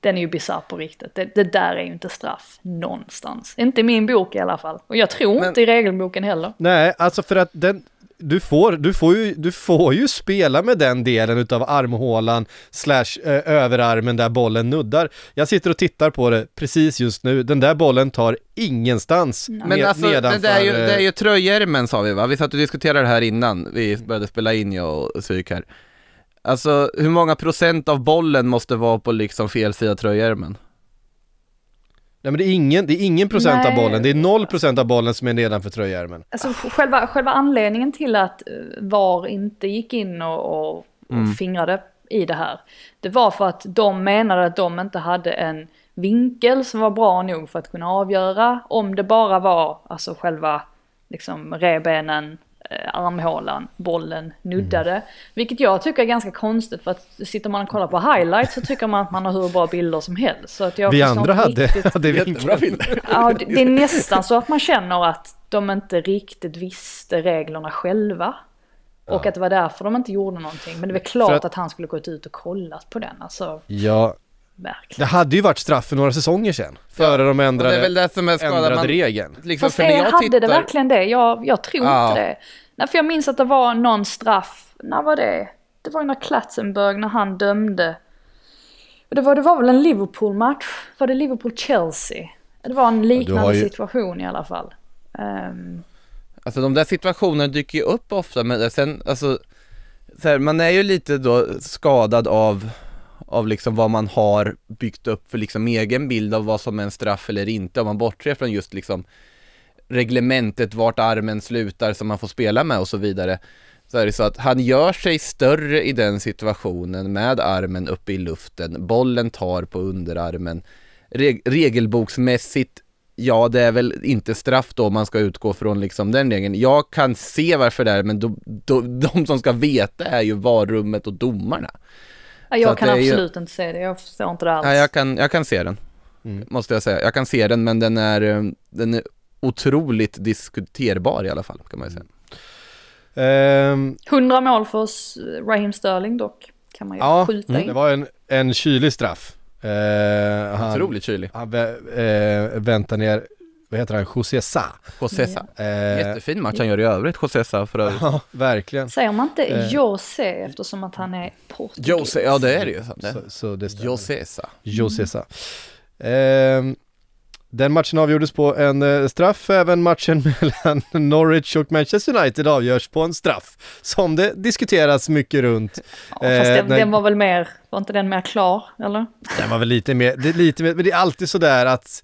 den är ju bisarr på riktigt. Det, det där är ju inte straff någonstans. Inte i min bok i alla fall. Och jag tror Men- inte i regelboken heller. Nej, alltså för att den, du får, du får ju, du får ju spela med den delen utav armhålan slash eh, överarmen där bollen nuddar. Jag sitter och tittar på det precis just nu, den där bollen tar ingenstans Men ned- alltså, det, nedanför, det, är ju, det är eh, ju tröjärmen sa vi va? Vi satt och diskuterade det här innan vi började spela in jag och Syk här. Alltså hur många procent av bollen måste vara på liksom fel sida tröjärmen? Nej men det är ingen, det är ingen procent av Nej. bollen, det är noll procent av bollen som är nedanför tröjärmen. Alltså själva, själva anledningen till att eh, VAR inte gick in och, och, och Mm. fingrade i det här. Det var för att de menade att de inte hade en vinkel som var bra nog för att kunna avgöra om det bara var alltså själva liksom rebenen, armhålan, bollen nuddade. Mm. Vilket jag tycker är ganska konstigt för att sitter man och kollar på highlights så tycker man att man har hur bra bilder som helst. Så att jag Vi andra hade, riktigt- hade Jättebra bilder. Ja, det, det är nästan så att man känner att de inte riktigt visste reglerna själva. Och att det var därför de inte gjorde någonting. Men det är väl klart att, att- han skulle gått ut och kollat på den. Alltså, Ja, verkligen. det hade ju varit straff för några säsonger sedan, före de Och det ändrade, är väl det som är ändrade Man, regeln. liksom, Fast för när jag hade det tittar, verkligen det? Jag, jag tror Ja. inte det. Nej, för jag minns att det var någon straff. När var det? Det var ju när Klatzenberg, när han dömde. Och Det var, det var väl en Liverpool-match? Var det Liverpool-Chelsea? Det var en liknande ju- situation i alla fall. Ehm, Alltså de där situationerna dyker ju upp ofta men sen, alltså så här, man är ju lite då skadad av av liksom vad man har byggt upp för liksom egen bild av vad som är en straff eller inte om man bortser från just liksom reglementet vart armen slutar som man får spela med och så vidare så är det så att han gör sig större i den situationen med armen uppe i luften, bollen tar på underarmen Re regelboksmässigt Ja, det är väl inte straff då om man ska utgå från liksom den regeln. Jag kan se varför det är, men då, då, de som ska veta är ju varummet och domarna ja, jag kan är ju- absolut inte se det. Jag förstår inte det alls. Ja, jag kan, jag kan se den, Mm. måste jag säga. Jag kan se den, men den är, eh, den är otroligt diskuterbar i alla fall, kan man ju säga. Ehm, 100 mål för oss, Raheem Sterling dock. Kan man ju Ja, skjuta in. det var en, en kylig straff. Eh, han, Otroligt kylig. han vä- eh, väntar ner, vad heter han, José Sa. Josesa. Eh, Jättefin match han gör i övrigt, Josesa för övrigt. Ja, verkligen. Säger man inte Eh. Jose eftersom att han är portugis? Jose, ja det är det ju. Det. Så, så det stämmer. Josesa. José Sa. Ehm, den matchen avgjordes på en eh, straff, även matchen mellan Norwich och Manchester United avgörs på en straff. Som det diskuteras mycket runt. Ja, fast Eh, den, nej. den var väl mer, var inte den mer klar eller? Den var väl lite mer, det lite mer, men det är alltid sådär att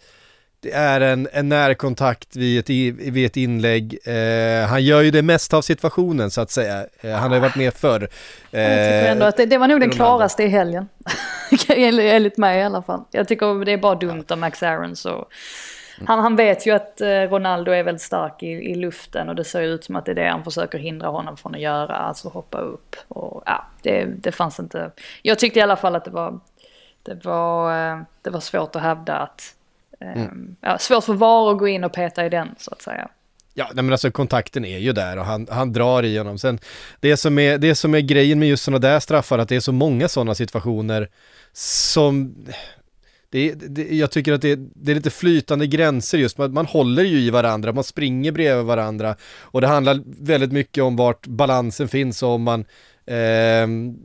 det är en, en närkontakt vid ett, vid ett inlägg. Eh, han gör ju det mesta av situationen så att säga. Eh, han har ju varit med förr. Eh, Jag tycker ändå att det, det var nog den klaraste i helgen. Enligt mig i alla fall. Jag tycker det är bara dumt av Max Aaron så. Han, han vet ju att eh, Ronaldo är väldigt stark i, i luften och det ser ut som att det är det han försöker hindra honom från att göra, alltså hoppa upp. Och ja, det, det fanns inte. Jag tyckte i alla fall att det var, det var, eh, det var svårt att hävda att, eh, ja, svårt för VAR att gå in och peta i den så att säga. Ja, nej, men alltså kontakten är ju där och han, han drar i honom. Sen, det som, är, det som är grejen med just sådana där straffar, att det är så många sådana situationer som... Det, det, jag tycker att det, det är lite flytande gränser just, man, man håller ju i varandra, man springer bredvid varandra och det handlar väldigt mycket om vart balansen finns och om man... ehm,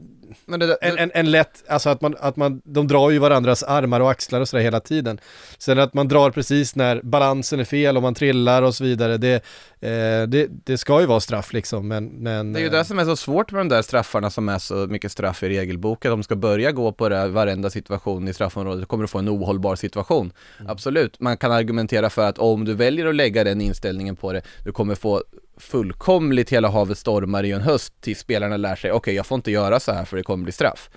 Men det, en, en, en lätt, alltså att man, att man, de drar ju varandras armar och axlar och sådär hela tiden. Sen att man drar precis när balansen är fel och man trillar och så vidare, det, eh, det, det ska ju vara straff liksom, men... men Det är ju eh, det som är så svårt med de där straffarna som är så mycket straff i regelboken. De ska börja gå på det varenda situation i straffområdet, då kommer du få en ohållbar situation. Absolut, man kan argumentera för att om du väljer att lägga den inställningen på det, du kommer få fullkomligt hela havet stormar i en höst tills spelarna lär sig, okej jag får inte göra så här för det kommer bli straff.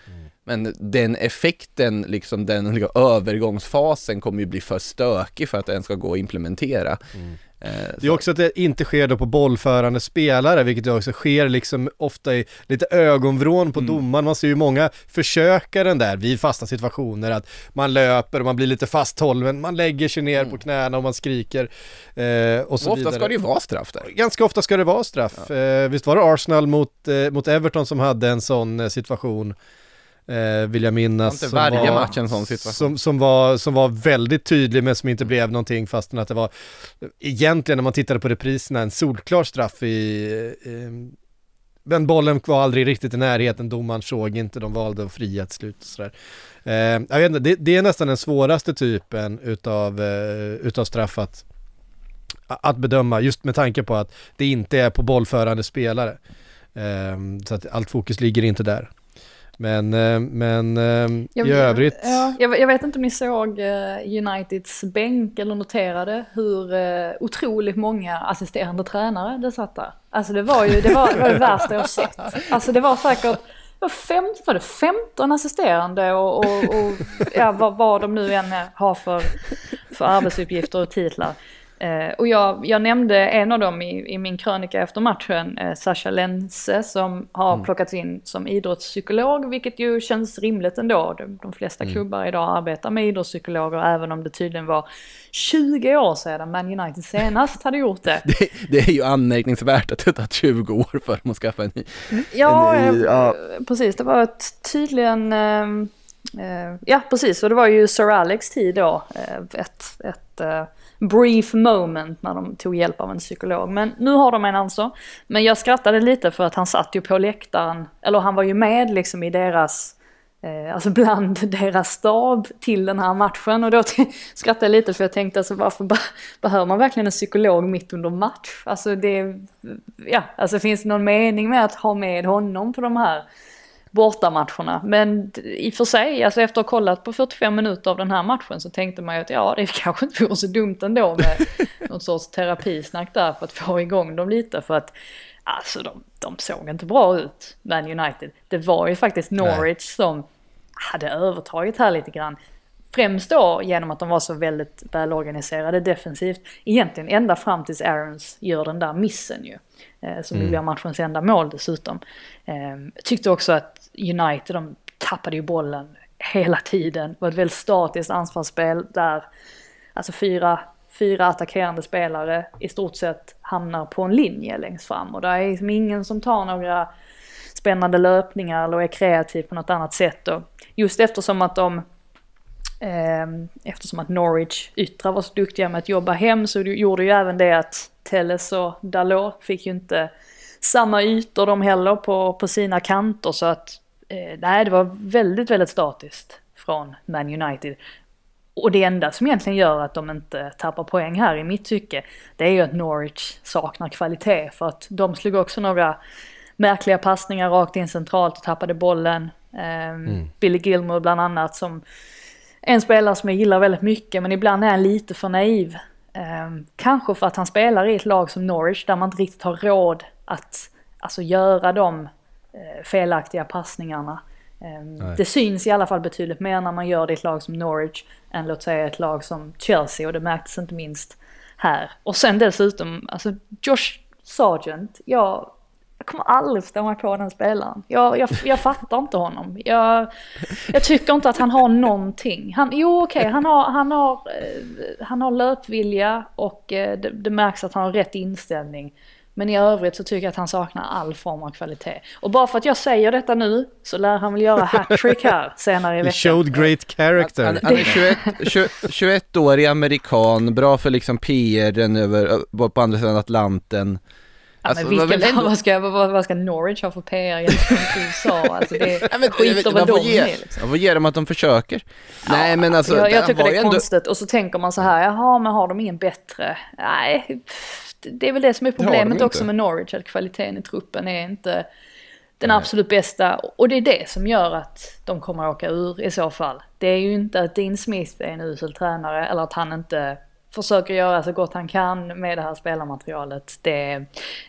Men den effekten, liksom den liksom, övergångsfasen kommer ju bli för stökig för att den ska gå att implementera. Eh, Det är också att det inte sker då på bollförande spelare, vilket också sker liksom ofta i lite ögonvrån på domaren. Man ser ju många försöka den där vid fasta situationer, att man löper och man blir lite fasthållen, man lägger sig ner på knäna och man skriker eh, och så och ofta vidare. ska det ju vara straff där. Ganska ofta ska det vara straff. Eh, visst var det Arsenal mot, eh, mot Everton som hade en sån eh, situation eh, vill jag minnas. Inte som varje var, match en sån situation. Som, som, var, som var väldigt tydlig men som inte blev någonting fastän att det var egentligen när man tittade på repriserna en solklar straff i eh, men bollen var aldrig riktigt i närheten, domaren såg inte, de valde att fria till slut och sådär. Eh, jag vet inte, det, det, är nästan den svåraste typen utav, eh, utav straff att, att bedöma, just med tanke på att det inte är på bollförande spelare. Eh, så att allt fokus ligger inte där. Men, eh, men eh, Jag, i övrigt... Ja, jag, jag vet inte om ni såg eh, Uniteds bänk eller noterade hur otroligt många assisterande tränare det satt där. Alltså det var ju det, var, det, var det värsta jag sett. Alltså det var säkert var, fem, var det 15 assisterande och, och, och ja, vad, vad de nu än har för, för arbetsuppgifter och titlar. Eh, och jag, jag, nämnde en av dem i, i min krönika efter matchen, eh, Sasha Lense, som har mm. plockats in som idrottspsykolog, vilket ju känns rimligt ändå. De, de flesta mm. klubbar idag arbetar med idrottspsykologer, även om det tydligen var 20 år sedan Man United senast hade gjort det. det. det. är ju anmärkningsvärt att det tagit 20 år för dem att skaffa en ny. Ja, en ny, ja. precis. Det var ett, tydligen... Uh, uh, ja, precis. Och det var ju Sir Alex tid då. Ett, ett brief moment när de tog hjälp av en psykolog. Men nu har de en alltså. Men jag skrattade lite för att han satt ju på läktaren, eller han var ju med liksom i deras eh, alltså bland deras stab till den här matchen och då skrattade jag lite för jag tänkte alltså varför behöver man verkligen en psykolog mitt under match? Alltså det, ja, alltså finns det någon mening med att ha med honom på de här bortamatcherna. Men i och för sig, alltså efter att ha kollat på 45 minuter av den här matchen så tänkte man ju att ja, det kanske inte vore så dumt ändå med någon sorts terapisnack där för att få igång dem lite. För att alltså de, de såg inte bra ut, Man United. Det var ju faktiskt Norwich Nej. som hade övertaget här lite grann. Främst då genom att de var så väldigt välorganiserade defensivt. Egentligen ända fram tills Aarons gör den där missen ju. Eh, som mm. blir matchens enda mål dessutom. Eh, tyckte också att United, de tappade ju bollen hela tiden. Det var ett väldigt statiskt anfallsspel där alltså fyra, fyra attackerande spelare i stort sett hamnar på en linje längst fram. Och det är liksom ingen som tar några spännande löpningar eller är kreativ på något annat sätt. Och just eftersom att de ehm, Eftersom att Norwich yttrar var så duktiga med att jobba hem så gjorde ju även det att Telles och Dalot fick ju inte samma ytor de heller på, på sina kanter så att eh, nej det var väldigt, väldigt statiskt från Man United. Och det enda som egentligen gör att de inte tappar poäng här i mitt tycke, det är ju att Norwich saknar kvalitet för att de slog också några märkliga passningar rakt in centralt och tappade bollen. Eh, mm. Billy Gilmore bland annat som en spelare som jag gillar väldigt mycket men ibland är han lite för naiv. Um, kanske för att han spelar i ett lag som Norwich där man inte riktigt har råd att alltså, göra de uh, felaktiga passningarna. Um, det syns i alla fall betydligt mer när man gör det i ett lag som Norwich än låt säga ett lag som Chelsea och det märktes inte minst här. Och sen dessutom, alltså Josh Sargent, jag jag kommer aldrig förstå mig på den spelaren. Jag, jag, jag fattar inte honom. Jag, jag tycker inte att han har någonting. Han, jo okej, okay, han, har, han, har, eh, han har löpvilja och eh, det, det märks att han har rätt inställning. Men i övrigt så tycker jag att han saknar all form av kvalitet. Och bara för att jag säger detta nu så lär han väl göra hattrick här senare i veckan. Showed great character. Han, han är 21, 21, 21-årig amerikan, bra för liksom PR över, på andra sidan Atlanten. Alltså, men vilka, ändå... vad, ska, vad, vad ska Norwich ha för PR gentemot USA? Alltså det ja, men, skiter väl de i liksom. Jag får ge dem att de försöker. Ja, Nej men alltså. Jag, jag tycker det är ändå... konstigt och så tänker man så här, jaha men har de ingen bättre? Nej, det är väl det som är problemet också med Norwich, att kvaliteten i truppen är inte den Nej. absolut bästa. Och det är det som gör att de kommer att åka ur i så fall. Det är ju inte att Dean Smith är en usel tränare eller att han inte försöker göra så gott han kan med det här spelarmaterialet. Det,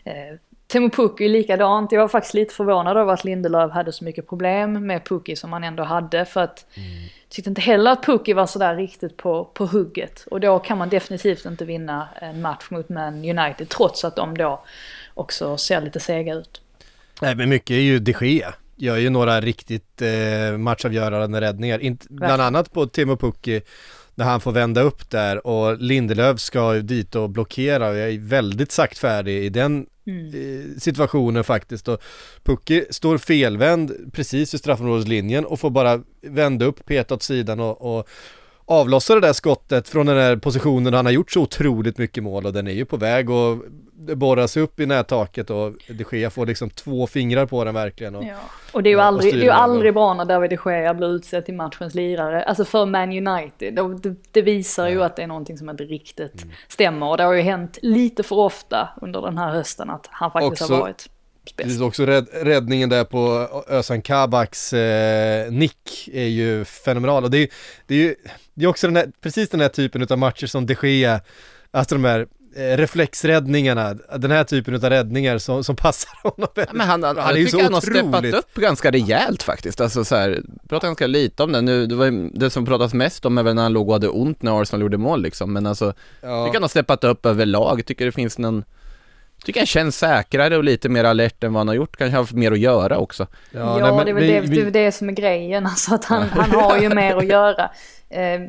eh, Temo Pukki likadant. Jag var faktiskt lite förvånad över att Lindelöf hade så mycket problem med Pukki som han ändå hade. För att mm. tyckte inte heller att Pukki var sådär riktigt på, på hugget. Och då kan man definitivt inte vinna en match mot Man United trots att de då också ser lite sega ut. Nej men mycket är ju de Gea. Gör ju några riktigt eh, matchavgörande räddningar. Inte, bland annat på Timo Pukki när han får vända upp där och Lindelöf ska dit och blockera och jag är väldigt saktfärdig i den Mm. eh, situationen faktiskt och Pucki står felvänd precis vid straffområdeslinjen och får bara vända upp, peta åt sidan och, och avlossa det där skottet från den där positionen han har gjort så otroligt mycket mål och den är ju på väg och det borras upp i nättaket och de Gea får liksom två fingrar på den verkligen. Och, Ja. Och det är ju aldrig, det är ju aldrig bra när David de Gea blir utsedd till matchens lirare. Alltså för Man United. Det, det visar ju att det är någonting som inte riktigt Mm. stämmer. Och det har ju hänt lite för ofta under den här hösten att han faktiskt Också- har varit bäst. Precis, också rädd, räddningen där på Özan Kabaks eh, nick är ju fenomenal och det är, det är ju det är också den här, precis den här typen av matcher som de Gea, alltså de här eh, reflexräddningarna, den här typen av räddningar som, som passar honom Ja, väldigt men han, han, Han jag är ju tycker så han har steppat otroligt- upp ganska rejält faktiskt. Alltså så här, pratar ganska lite om det nu. Det var det som pratas mest om är väl när han låg och hade ont när Arsenal gjorde mål liksom. Men alltså, jag Ja, tycker han har steppat upp överlag. Tycker det finns någon Tycker han känns säkrare och lite mer alert än vad han har gjort. Kanske har haft mer att göra också. Ja, nej, men det är väl vi- det, vi- det, som är grejen, alltså att han, han har ju mer att göra. Eh,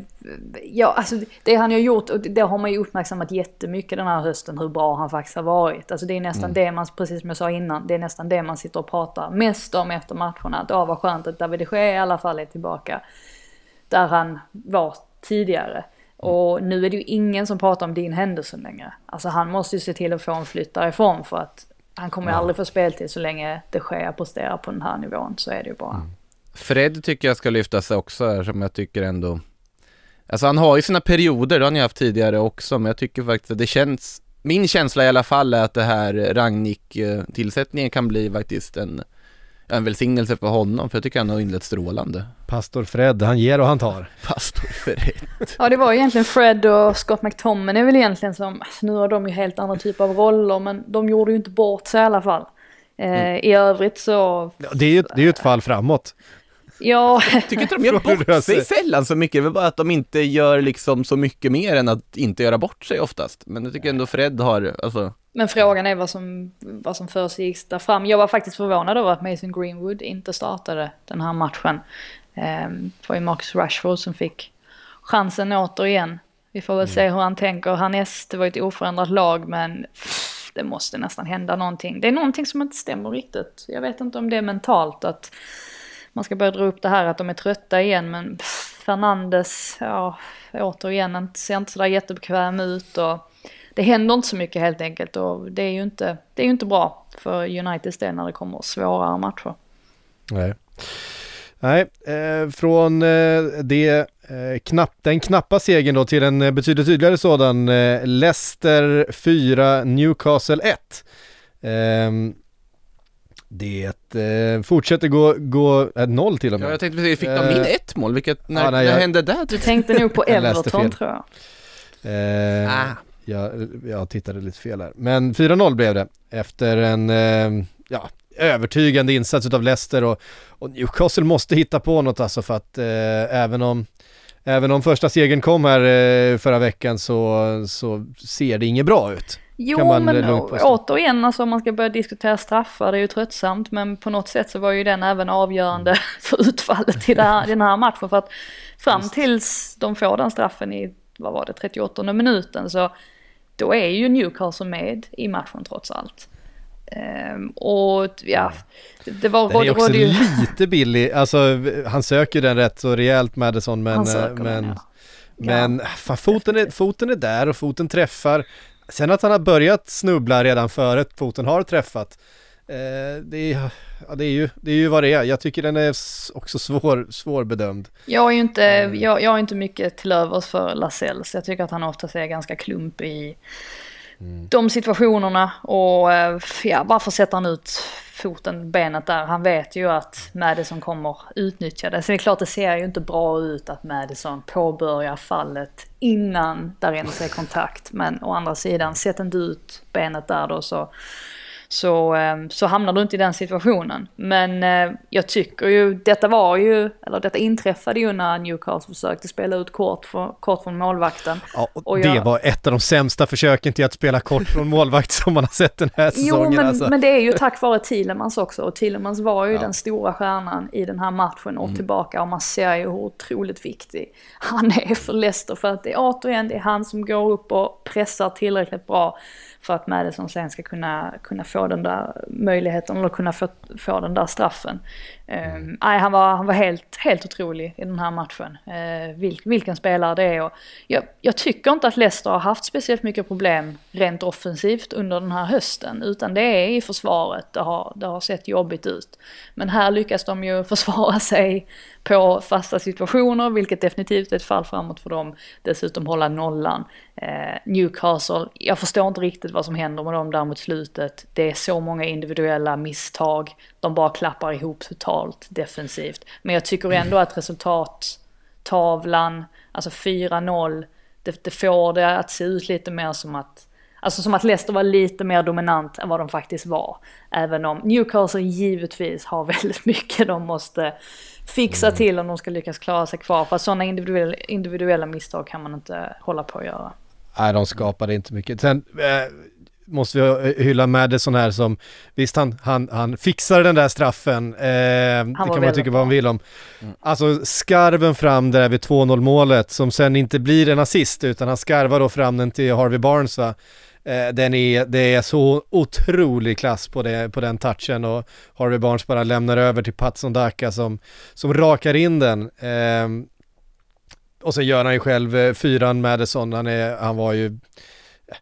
ja, alltså det han har gjort, och det har man ju uppmärksammat jättemycket den här hösten, hur bra han faktiskt har varit. Alltså det är nästan Mm. det man, precis som jag sa innan, det är nästan det man sitter och pratar mest om efter matcherna. Att ja, vad skönt att David de Gea i alla fall är tillbaka där han var tidigare. Och nu är det ju ingen som pratar om Dean Henderson längre. Alltså han måste ju se till att få en flytt därifrån för att han kommer ju aldrig få speltid så länge det sker presterar på den här nivån. Så är det ju bara. Fred tycker jag ska lyfta sig också här, som jag tycker ändå Alltså han har ju sina perioder, det har ni haft tidigare också, men jag tycker faktiskt att det känns Min känsla i alla fall är att det här Rangnick-tillsättningen kan bli faktiskt en en välsignelse för honom, för jag tycker han har inlett strålande. Pastor Fred, han ger och han tar. Pastor Fred. Ja det var egentligen Fred och Scott McTominay är väl egentligen som, alltså, nu har de ju helt andra typer av roller men de gjorde ju inte bort sig i alla fall. Eh, I övrigt så, Ja, Det är ju det är ju ett fall framåt. Ja, Tycker inte de gör bort sig sällan så mycket, det är bara att de inte gör liksom så mycket mer än att inte göra bort sig oftast. Men jag tycker ändå Fred har, alltså, men frågan är vad som, vad som försiggick där fram. Jag var faktiskt förvånad över att Mason Greenwood inte startade den här matchen. Eh, det var ju Marcus Rashford som fick chansen återigen. Vi får väl se hur han tänker härnäst. Det var ju ett oförändrat lag men pff, det måste nästan hända någonting. Det är någonting som inte stämmer riktigt. Jag vet inte om det är mentalt att man ska börja dra upp det här att de är trötta igen men pff, Fernandes, ja återigen inte- ser inte sådär jättebekväm ut och det händer inte så mycket helt enkelt och det är ju inte, det är ju inte bra för Uniteds del när det kommer svårare matcher. Nej. Nej, eh, från eh, det, eh, knapp, den knappa segern då till en eh, betydligt tydligare sådan. Eh, Leicester 4, Newcastle 1. Det eh, fortsätter gå, gå eh, noll till och med. ja, jag tänkte precis, fick de Eh, in ett mål? Vilket, när, ja, nej, när jag- hände det? Du tänkte nog på Everton tror jag. Eh, Ah. jag, jag tittade lite fel här. Men 4-0 blev det efter en eh, ja, övertygande insats utav Leicester och, och Newcastle måste hitta på något alltså för att eh, även om Även om första segern kom här eh, förra veckan så, så ser det inget bra ut. Jo, men återigen, alltså om man ska börja diskutera straffar, det är ju tröttsamt, men på något sätt så var ju den även avgörande för utfallet i här, den här matchen. För att fram tills de får den straffen i, vad var det, 38 minuten, så då är ju Newcastle med i matchen trots allt. Ehm, och ja, det, det var, Den är också ju... lite billig, alltså han söker den rätt så rejält Madison men, eh, söker den, men, ja. men fan, foten, är, foten är där och foten träffar. Sen att han har börjat snubbla redan före att foten har träffat, eh, det, är, ja, det, är ju, det är ju vad det är. Jag tycker den är också svår, svårbedömd. Jag är ju inte, Mm. jag, jag är inte mycket till övers för Lascelles. Jag tycker att han oftast är ganska klumpig i Mm. de situationerna. Och eh, ja, varför sätter han ut foten, benet där? Han vet ju att Madison kommer utnyttja det. Så det är klart det ser ju inte bra ut att Madison påbörjar fallet innan där ens är kontakt. Men å andra sidan, sätt inte ut benet där då så så, eh, så hamnar du inte i den situationen. Men eh, jag tycker ju, detta var ju, eller detta inträffade ju när Newcastle försökte spela ut kort, för, kort från målvakten. Ja, och Och det jag- var ett av de sämsta försöken till att spela kort från målvakt som man har sett den här Jo, säsongen. men, alltså. men det är ju tack vare Thielemans också. Och Thielemans var ju Ja. den stora stjärnan i den här matchen Mm. och tillbaka. Och man ser ju hur otroligt viktig han är för Leicester. För att det är återigen, det är han som går upp och pressar tillräckligt bra för att Madison sen ska kunna, kunna få den där möjligheten eller kunna få, få den där straffen. Mm. Ehm, nej, han var, han var helt, helt otrolig i den här matchen. Uh, vil, vilken spelare det är. Och jag, jag tycker inte att Leicester har haft speciellt mycket problem rent offensivt under den här hösten. Utan det är i försvaret det har, det har sett jobbigt ut. Men här lyckas de ju försvara sig på fasta situationer, vilket definitivt är ett fall framåt för dem. Dessutom hålla nollan. Eh, Newcastle, jag förstår inte riktigt vad som händer med dem där mot slutet. Det är så många individuella misstag. De bara klappar ihop totalt defensivt. Men jag tycker ändå att resultattavlan, alltså 4-0, det, det får det att se ut lite mer som att Alltså som att Leicester var lite mer dominant än vad de faktiskt var. Även om Newcastle givetvis har väldigt mycket de måste fixa till om de ska lyckas klara sig kvar. För sådana individuella, individuella misstag kan man inte hålla på att göra. Nej, de skapade inte mycket. Sen eh, måste vi hylla Madison här som, visst han, han, han fixar den där straffen, eh, det kan man tycka vad man vill om. Mm. Alltså skarven fram där vid 2-0 målet som sen inte blir en assist utan han skarvar då fram den till Harvey Barnes va. Eh, den är, det är så otrolig klass på, det, på den touchen och Harvey Barnes bara lämnar över till Patson Daka som, som rakar in den. Eh, och sen gör han ju själv eh, fyran Madison, han, är, han var ju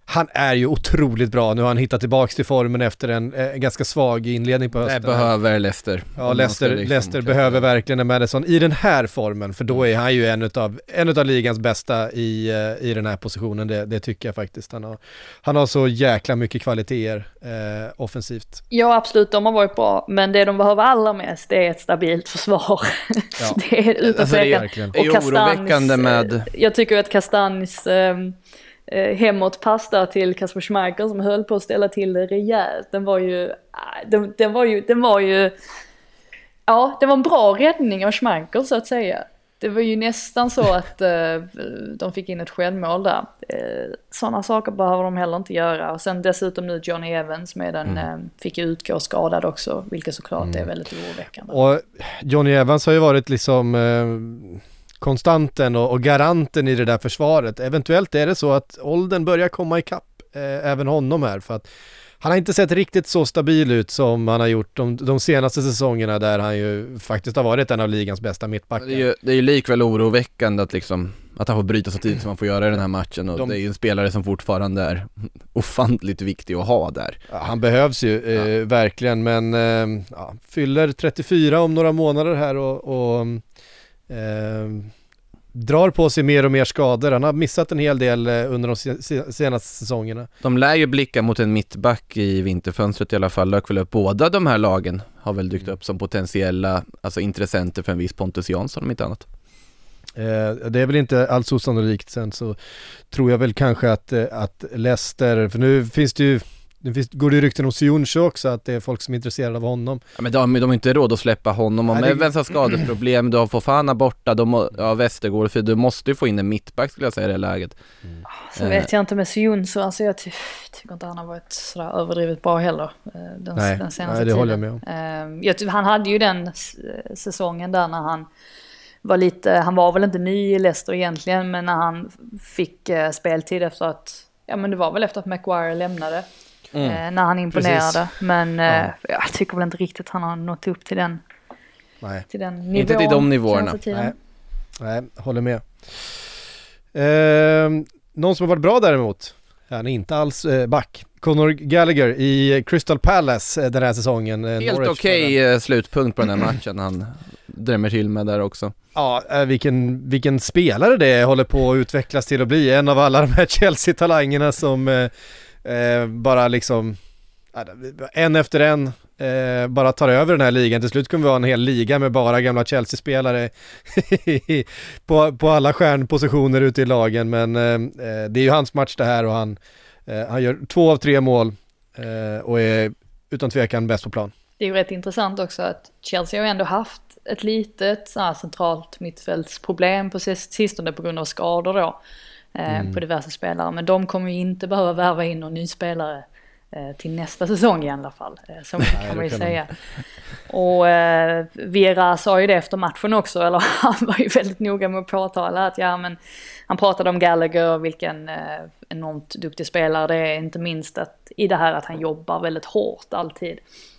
han är ju otroligt bra, nu har han hittat tillbaks till formen efter en eh, ganska svag inledning på Det hösten. behöver Leicester. Ja, Leicester, liksom Leicester behöver det. verkligen en Madison i den här formen, för då är han ju en utav, en utav ligans bästa i, eh, i den här positionen, det, det tycker jag faktiskt. Han har, han har så jäkla mycket kvaliteter eh, offensivt. Ja absolut, de har varit bra. Men det de behöver allra mest det är ett stabilt försvar. Ja. det är utan Alltså, det är tvekan. Det är oroväckande med- eh, Jag tycker att Kastanis eh, eh, hemåtpass där till Kasper Schmeichel som höll på att ställa till det rejält. Den var ju, ah, den, den var ju, den var ju, ja det var en bra räddning av Schmeichel så att säga. Det var ju nästan så att eh, de fick in ett självmål där. Eh, Sådana saker behöver de heller inte göra. Och sen dessutom nu Johnny Evans med den, eh, fick utgå skadad också, vilket såklart är väldigt oroväckande. Och Johnny Evans har ju varit liksom eh, konstanten och, och garanten i det där försvaret. Eventuellt är det så att åldern börjar komma ikapp eh, även honom här för att han har inte sett riktigt så stabil ut som han har gjort de, de senaste säsongerna där han ju faktiskt har varit en av ligans bästa mittbackar. Det är ju, det är ju likväl oroväckande att liksom att han får bryta så tidigt som han får göra i den här matchen och De- det är ju en spelare som fortfarande är ofantligt viktig att ha där. Ja, han behövs ju eh, verkligen men eh, ja, fyller 34 om några månader här och, och eh, drar på sig mer och mer skador. Han har missat en hel del eh, under de se- se- senaste säsongerna. De lär ju blicka mot en mittback i vinterfönstret i alla fall, dök väl upp. Båda de här lagen har väl dykt upp som potentiella, alltså intressenter för en viss Pontus Jansson om inte annat. Eh, det är väl inte alls osannolikt sen så tror jag väl kanske att, eh, att Leicester, för nu finns det ju nu finns, går det ju rykten om Sioncho också, att det är folk som är intresserade av honom. Ja, men de, de har inte råd att släppa honom, om det- Evans har skadeproblem, du har Fofana borta, de, ja Westergård, för du måste ju få in en mittback skulle jag säga i det här läget. Så Eh. vet jag inte med Sionso, alltså jag ty tycker inte han har varit sådär överdrivet bra heller. eh, Den, Nej, den senaste nej, det tiden. håller jag med om. Eh, jag han hade ju den säsongen där när han var lite, han var väl inte ny i Leicester egentligen, men när han fick eh, speltid efter att, ja men det var väl efter att Maguire lämnade. Eh, när han imponerade. Men eh, jag tycker väl inte riktigt han har nått upp till den, Nej, till den nivån. Inte till de nivåerna. nej, nej håller med. Eh, någon som har varit bra däremot, han är inte alls eh, back. Conor Gallagher i Crystal Palace eh, den här säsongen. Helt okej eh, slutpunkt på den här matchen han drämmer till med där också. Ja, vilken, vilken spelare det håller på att utvecklas till att bli. En av alla de här Chelsea-talangerna som eh, bara liksom, en efter en, eh, bara tar över den här ligan. Till slut kommer vi ha en hel liga med bara gamla Chelsea-spelare på, på alla stjärnpositioner ute i lagen. Men eh, eh, det är ju hans match det här och han, eh, han gör två av tre mål eh, och är utan tvekan bäst på plan. Det är ju rätt intressant också att Chelsea har ju ändå haft ett litet så centralt mittfältsproblem på sistone på grund av skador då. Eh, mm. På diverse spelare. Men de kommer ju inte behöva värva in någon ny spelare eh, till nästa säsong i alla fall. Eh, så kan man ju säga. Och eh, Vera sa ju det efter matchen också, eller han var ju väldigt noga med att påtala att ja men han pratade om Gallagher, vilken eh, enormt duktig spelare det är, inte minst att i det här att han jobbar väldigt hårt alltid.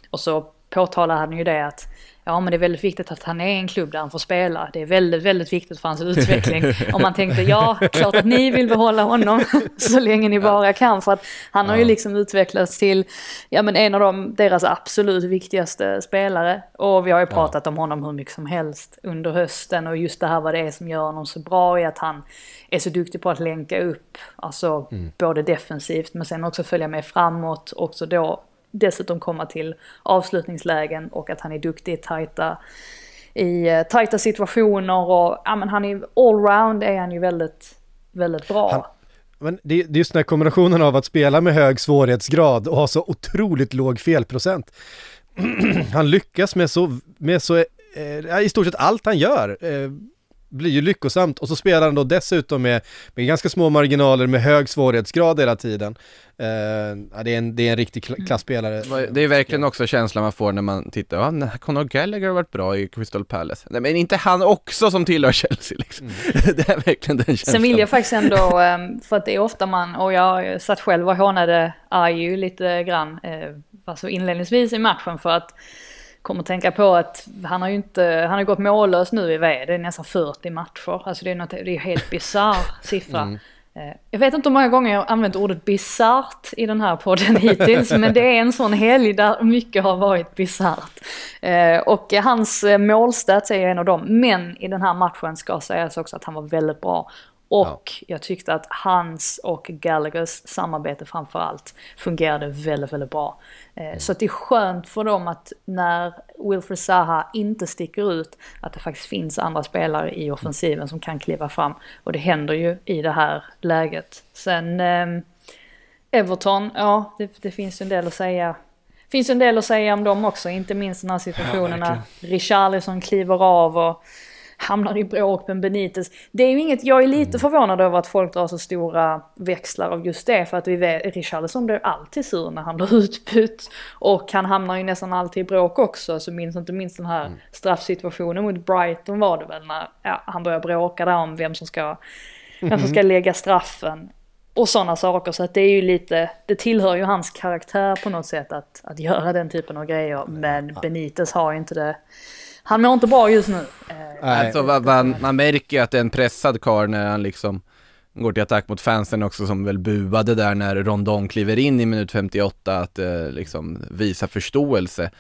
Och så påtalar han ju det att ja men det är väldigt viktigt att han är i en klubb där han får spela. Det är väldigt, väldigt viktigt för hans utveckling. Om man tänkte ja, klart att ni vill behålla honom så länge ni bara kan. För att han har ju liksom utvecklats till ja, men en av de, deras absolut viktigaste spelare. Och vi har ju pratat om honom hur mycket som helst under hösten. Och just det här vad det är som gör honom så bra är att han är så duktig på att länka upp. Alltså mm. både defensivt men sen också följa med framåt. Också då dessutom komma till avslutningslägen och att han är duktig i tajta, i eh, tajta situationer och ja men han är allround är han ju väldigt, väldigt bra. Han, men det, det är just den här kombinationen av att spela med hög svårighetsgrad och ha så otroligt låg felprocent. han lyckas med så, med så, eh, i stort sett allt han gör. Eh, blir ju lyckosamt och så spelar han då dessutom med, med ganska små marginaler med hög svårighetsgrad hela tiden. Uh, ja, det, är en, det är en riktig kl klassspelare. Det är verkligen också känslan man får när man tittar, ja, Conor Gallagher har varit bra i Crystal Palace. Nej, men inte han också som tillhör Chelsea liksom. Mm. det är verkligen den känslan. Sen vill jag faktiskt ändå, ehm, för att det är ofta man, och jag satt själv och hånade Ayu lite grann, eh, alltså inledningsvis i matchen för att kommer tänka på att han har ju inte, han har gått mållös nu i V, det är nästan 40 matcher. Alltså det är, något, det är helt bisarr siffra. Mm. Eh, jag vet inte hur många gånger jag använt ordet bisarrt i den här podden hittills, men det är en sån helg där mycket har varit bisarrt. Eh, och hans eh, målstats är en av dem, men i den här matchen ska sägas också att han var väldigt bra. Och ja. jag tyckte att hans och Gallaghers samarbete framförallt fungerade väldigt, väldigt bra. Mm. Så att det är skönt för dem att när Wilfred Zaha inte sticker ut, att det faktiskt finns andra spelare i offensiven som kan kliva fram. Och det händer ju i det här läget. Sen eh, Everton, ja det, det finns en del att säga finns en del att säga om dem också, inte minst den här situationen ja, när Richarlison kliver av och hamnar i bråk med Benitez. Det är ju inget, jag är lite mm. förvånad över att folk drar så stora växlar av just det för att vi vet, Richarlison blir alltid sur när han blir utbytt och han hamnar ju nästan alltid i bråk också så minns inte minst den här mm. straffsituationen mot Brighton var det väl när ja, han börjar bråka där om vem som ska, vem som ska mm. lägga straffen och sådana saker. Så att det är ju lite, det tillhör ju hans karaktär på något sätt att, att göra den typen av grejer. Men Benitez har ju inte det han mår inte bra just nu. Alltså, man, man märker ju att det är en pressad karl när han liksom går till attack mot fansen också som väl buade där när Rondon kliver in i minut 58 att eh, liksom visa förståelse.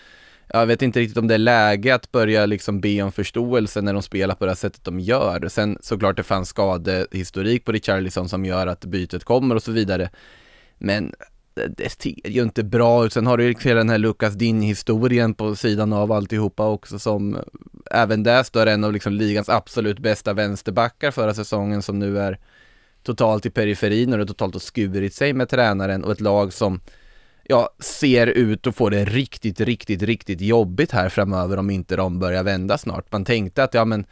Jag vet inte riktigt om det är läge att börja liksom be om förståelse när de spelar på det här sättet de gör. Sen såklart det fanns skadehistorik på Richarlison som gör att bytet kommer och så vidare. Men det ser ju inte bra ut. Sen har du ju hela den här Lucas Din-historien på sidan av alltihopa också som även där står en av liksom ligans absolut bästa vänsterbackar förra säsongen som nu är totalt i periferin och det totalt har skurit sig med tränaren och ett lag som ja, ser ut att få det riktigt, riktigt, riktigt jobbigt här framöver om inte de börjar vända snart. Man tänkte att ja men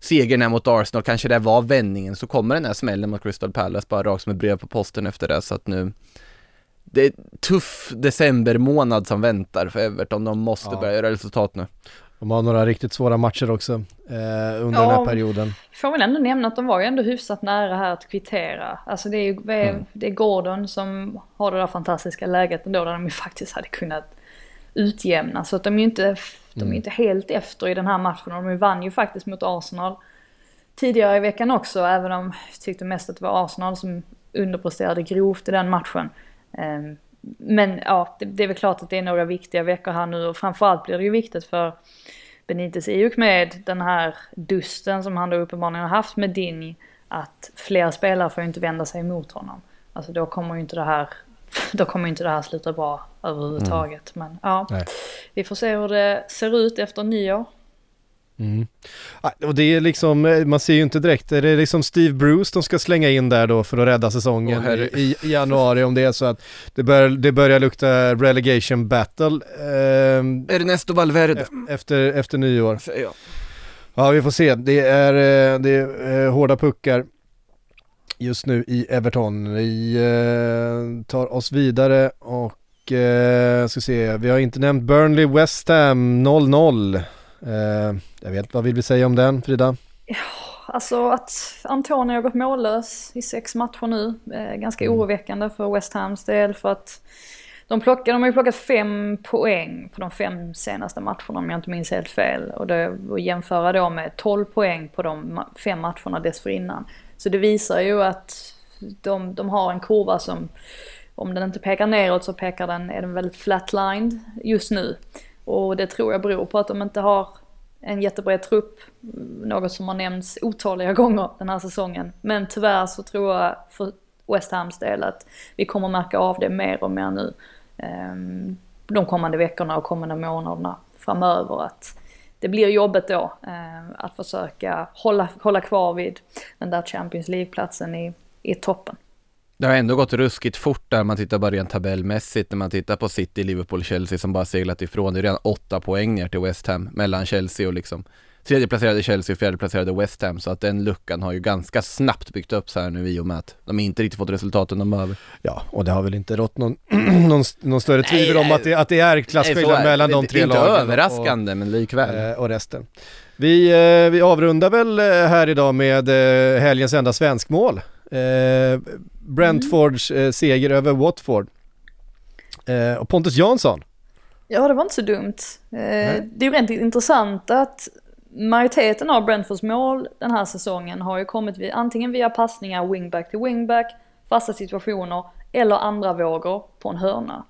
segern här mot Arsenal, kanske det var vändningen, så kommer den här smällen mot Crystal Palace bara rakt som ett brev på posten efter det så att nu det är tuff decembermånad som väntar för Everton, de måste ja. börja göra resultat nu. De har några riktigt svåra matcher också eh, under ja, den här perioden. Får väl ändå nämna att de var ju ändå hyfsat nära här att kvittera. Alltså det är ju mm. det är Gordon som har det där fantastiska läget ändå där de ju faktiskt hade kunnat utjämna. Så att de är ju inte, de är mm. inte helt efter i den här matchen. De vann ju faktiskt mot Arsenal tidigare i veckan också, även om jag tyckte mest att det var Arsenal som underpresterade grovt i den matchen. Ehm, men ja, det, det, är väl klart att det är några viktiga veckor här nu och framförallt blir det ju viktigt för Benitez i och med den här dusten som han då uppenbarligen har haft med Dini att fler spelare får ju inte vända sig emot honom. Alltså då kommer ju inte det här, då kommer inte det här sluta bra överhuvudtaget. Mm. Men ja, Nej. vi får se hur det ser ut efter nyår. Mm. Och det är liksom, eh, man ser ju inte direkt, är det liksom Steve Bruce de ska slänga in där då för att rädda säsongen Åh, i, i januari om det är så att det börjar, det börjar lukta relegation battle eh, Ernesto Valverde, efter, efter nyår. jag. Ja vi får se, det är, eh, det är eh, hårda puckar just nu i Everton. Vi eh, tar oss vidare och eh, ska se, vi har inte nämnt Burnley West Ham 0-0. Eh, jag vet, vad vill vi säga om den Frida? Alltså att Antonio har gått mållös i sex matcher nu. Eh, ganska Mm. oroväckande för West Hams del för att de, plockar, de har ju plockat fem poäng på de fem senaste matcherna om jag inte minns helt fel. Och det att jämföra då med 12 poäng på de fem matcherna dessförinnan. Så det visar ju att de, de har en kurva som, om den inte pekar neråt så pekar den, är den väldigt flatlined just nu. Och det tror jag beror på att de inte har en jättebred trupp, något som har nämnts otaliga gånger den här säsongen. Men tyvärr så tror jag för West Hams del att vi kommer märka av det mer och mer nu ehm, de kommande veckorna och kommande månaderna framöver. Att det blir jobbet då ehm, att försöka hålla, hålla kvar vid den där Champions League-platsen i, i toppen. Det har ändå gått ruskigt fort där man tittar bara rent tabellmässigt när man tittar på City, Liverpool, Chelsea som bara seglat ifrån. Det är redan åtta poäng ner till West Ham mellan Chelsea och liksom tredjeplacerade Chelsea och fjärdeplacerade West Ham så att den luckan har ju ganska snabbt byggt upp så här nu i och med att de inte riktigt fått resultaten de behöver. Ja, och det har väl inte rått någon, någon, någon större tvivel om att det, att det är klasskillnad mellan de tre Det är inte lagen. överraskande men likväl. Och, eh, och resten. Vi, eh, vi avrundar väl eh, här idag med helgens enda svenskmål. Brentfords eh, seger över Watford. Eh, och Pontus Jansson. Ja, det var inte så dumt. Eh, det är ju rent intressant att majoriteten av Brentfords mål den här säsongen har ju kommit vid, antingen via passningar wingback till wingback, fasta situationer eller andra vågor på en hörna.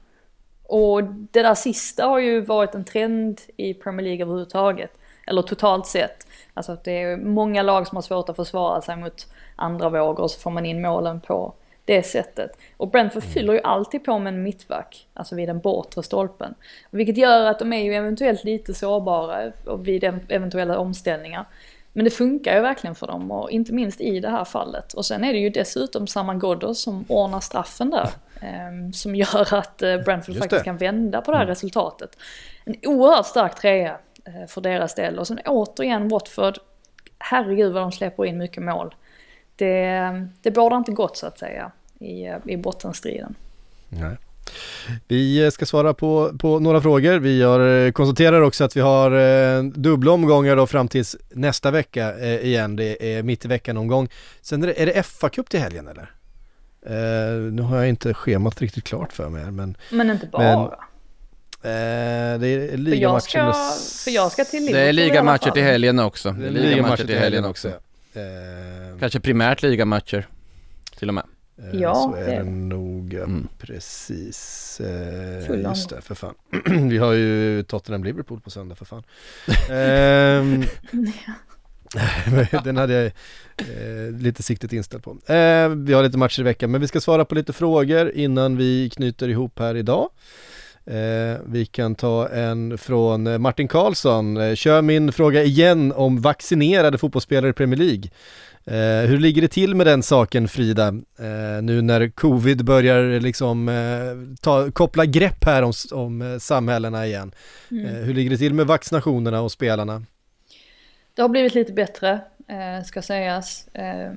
Och det där sista har ju varit en trend i Premier League överhuvudtaget. Eller totalt sett. Alltså att det är många lag som har svårt att försvara sig mot andra vågor och så får man in målen på det sättet. Och Brentford fyller ju alltid på med en mittback, alltså vid den bortre stolpen. Vilket gör att de är ju eventuellt lite sårbara vid ev- eventuella omställningar. Men det funkar ju verkligen för dem och inte minst i det här fallet. Och sen är det ju dessutom Saman Ghoddos som ordnar straffen där. ehm, som gör att eh, Brentford faktiskt kan vända på det här resultatet. En oerhört stark trea eh, för deras del. Och sen återigen Watford, herregud vad de släpper in mycket mål. Det, det bådar inte gott så att säga i, eh, i bottenstriden. Nej. Vi eh, ska svara på, på några frågor. Vi har, eh, konstaterar också att vi har eh, dubbla omgångar då fram tills nästa vecka eh, igen. Det är mitt i veckan omgång. Sen är det, är det FA-cup till helgen eller? Eh, nu har jag inte schemat riktigt klart för mig men Men inte bara. Men- eh, det är för, jag ligamatcher ska, med... för jag ska till Det Liverpool är i alla ligamatcher till helgen också. Det Det är är ligamatcher till helgen också. Eh, Kanske primärt ligamatcher till och med. Eh, Ja, så är det det nog, Mm. precis. Eh, just det, för fan. Vi har ju Tottenham-Liverpool på söndag, för fan. Ehm, Den hade jag eh, lite siktet inställt på. Eh, vi har lite matcher i veckan, men vi ska svara på lite frågor innan vi knyter ihop här idag. Eh, vi kan ta en från eh, Martin Karlsson. Eh, kör min fråga igen om vaccinerade fotbollsspelare i Premier League. Eh, hur ligger det till med den saken Frida, eh, nu när covid börjar liksom eh, ta, koppla grepp här om, om eh, samhällena igen? Mm. Eh, hur ligger det till med vaccinationerna och spelarna? Det har blivit lite bättre, eh, ska sägas. Eh,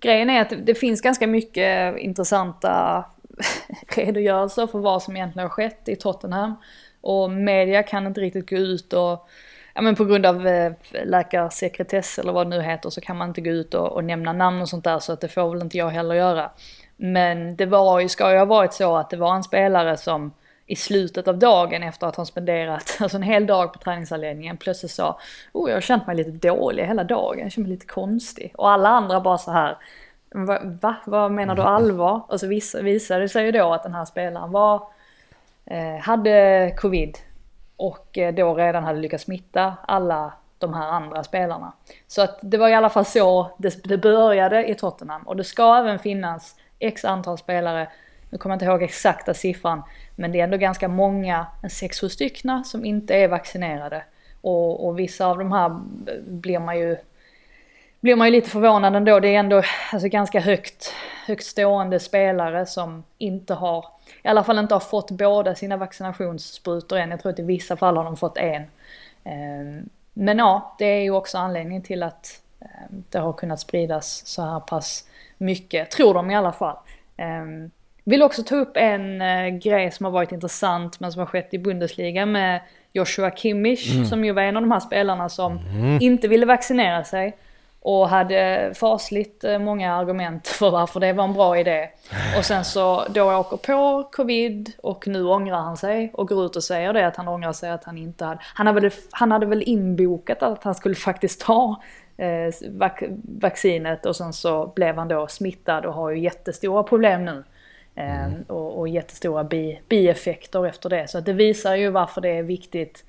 grejen är att det, det finns ganska mycket intressanta redogörelser för vad som egentligen har skett i Tottenham. Och media kan inte riktigt gå ut och, ja men på grund av eh, läkarsekretess eller vad det nu heter så kan man inte gå ut och, och nämna namn och sånt där så att det får väl inte jag heller göra. Men det var ju, ska ju ha varit så att det var en spelare som i slutet av dagen efter att ha spenderat alltså en hel dag på träningsanläggningen plötsligt sa oh jag har känt mig lite dålig hela dagen, jag känner mig lite konstig. Och alla andra bara så här va? va? Vad menar du allvar? Och så vis- visade det sig ju då att den här spelaren var, eh, hade covid och eh, då redan hade lyckats smitta alla de här andra spelarna. Så att det var i alla fall så det, det började i Tottenham och det ska även finnas x antal spelare, nu kommer jag inte ihåg exakta siffran, men det är ändå ganska många, en 6-7 stycken som inte är vaccinerade. Och, och vissa av de här blir man ju blir man ju lite förvånad ändå. Det är ändå alltså, ganska högt, högt stående spelare som inte har, i alla fall inte har fått båda sina vaccinationssprutor än. Jag tror att i vissa fall har de fått en. Ehm, men ja, det är ju också anledningen till att ehm, det har kunnat spridas så här pass mycket, tror de i alla fall. Ehm, vill också ta upp en uh, grej som har varit intressant men som har skett i Bundesliga med Joshua Kimmich mm. som ju var en av de här spelarna som mm. inte ville vaccinera sig. Och hade fasligt eh, många argument för varför det var en bra idé. Och sen så då åker på covid och nu ångrar han sig och går ut och säger det att han ångrar sig att han inte hade... Han hade väl, han hade väl inbokat att han skulle faktiskt ta eh, vac vaccinet och sen så blev han då smittad och har ju jättestora problem nu. Eh, och, och jättestora bi, bieffekter efter det. Så att det visar ju varför det är viktigt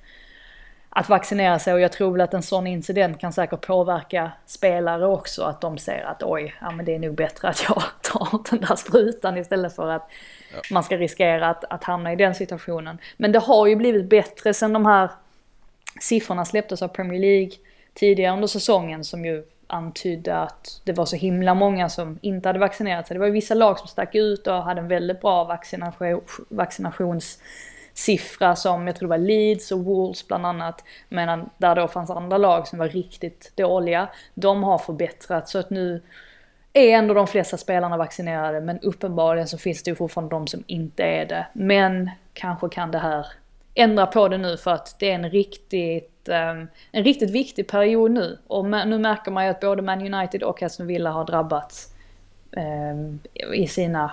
att vaccinera sig och jag tror väl att en sån incident kan säkert påverka spelare också. Att de ser att oj, ja men det är nog bättre att jag tar den där sprutan istället för att ja. man ska riskera att, att hamna i den situationen. Men det har ju blivit bättre sen de här siffrorna släpptes av Premier League tidigare under säsongen som ju antydde att det var så himla många som inte hade vaccinerat sig. Det var ju vissa lag som stack ut och hade en väldigt bra vaccination, vaccinations siffra som jag tror det var Leeds och Wolves bland annat. Medan där då fanns andra lag som var riktigt dåliga. De har förbättrats så att nu är ändå de flesta spelarna vaccinerade men uppenbarligen så finns det ju fortfarande de som inte är det. Men kanske kan det här ändra på det nu för att det är en riktigt, ehm, en riktigt viktig period nu. Och nu märker man ju att både Man United och Aston Villa har drabbats ehm, i sina,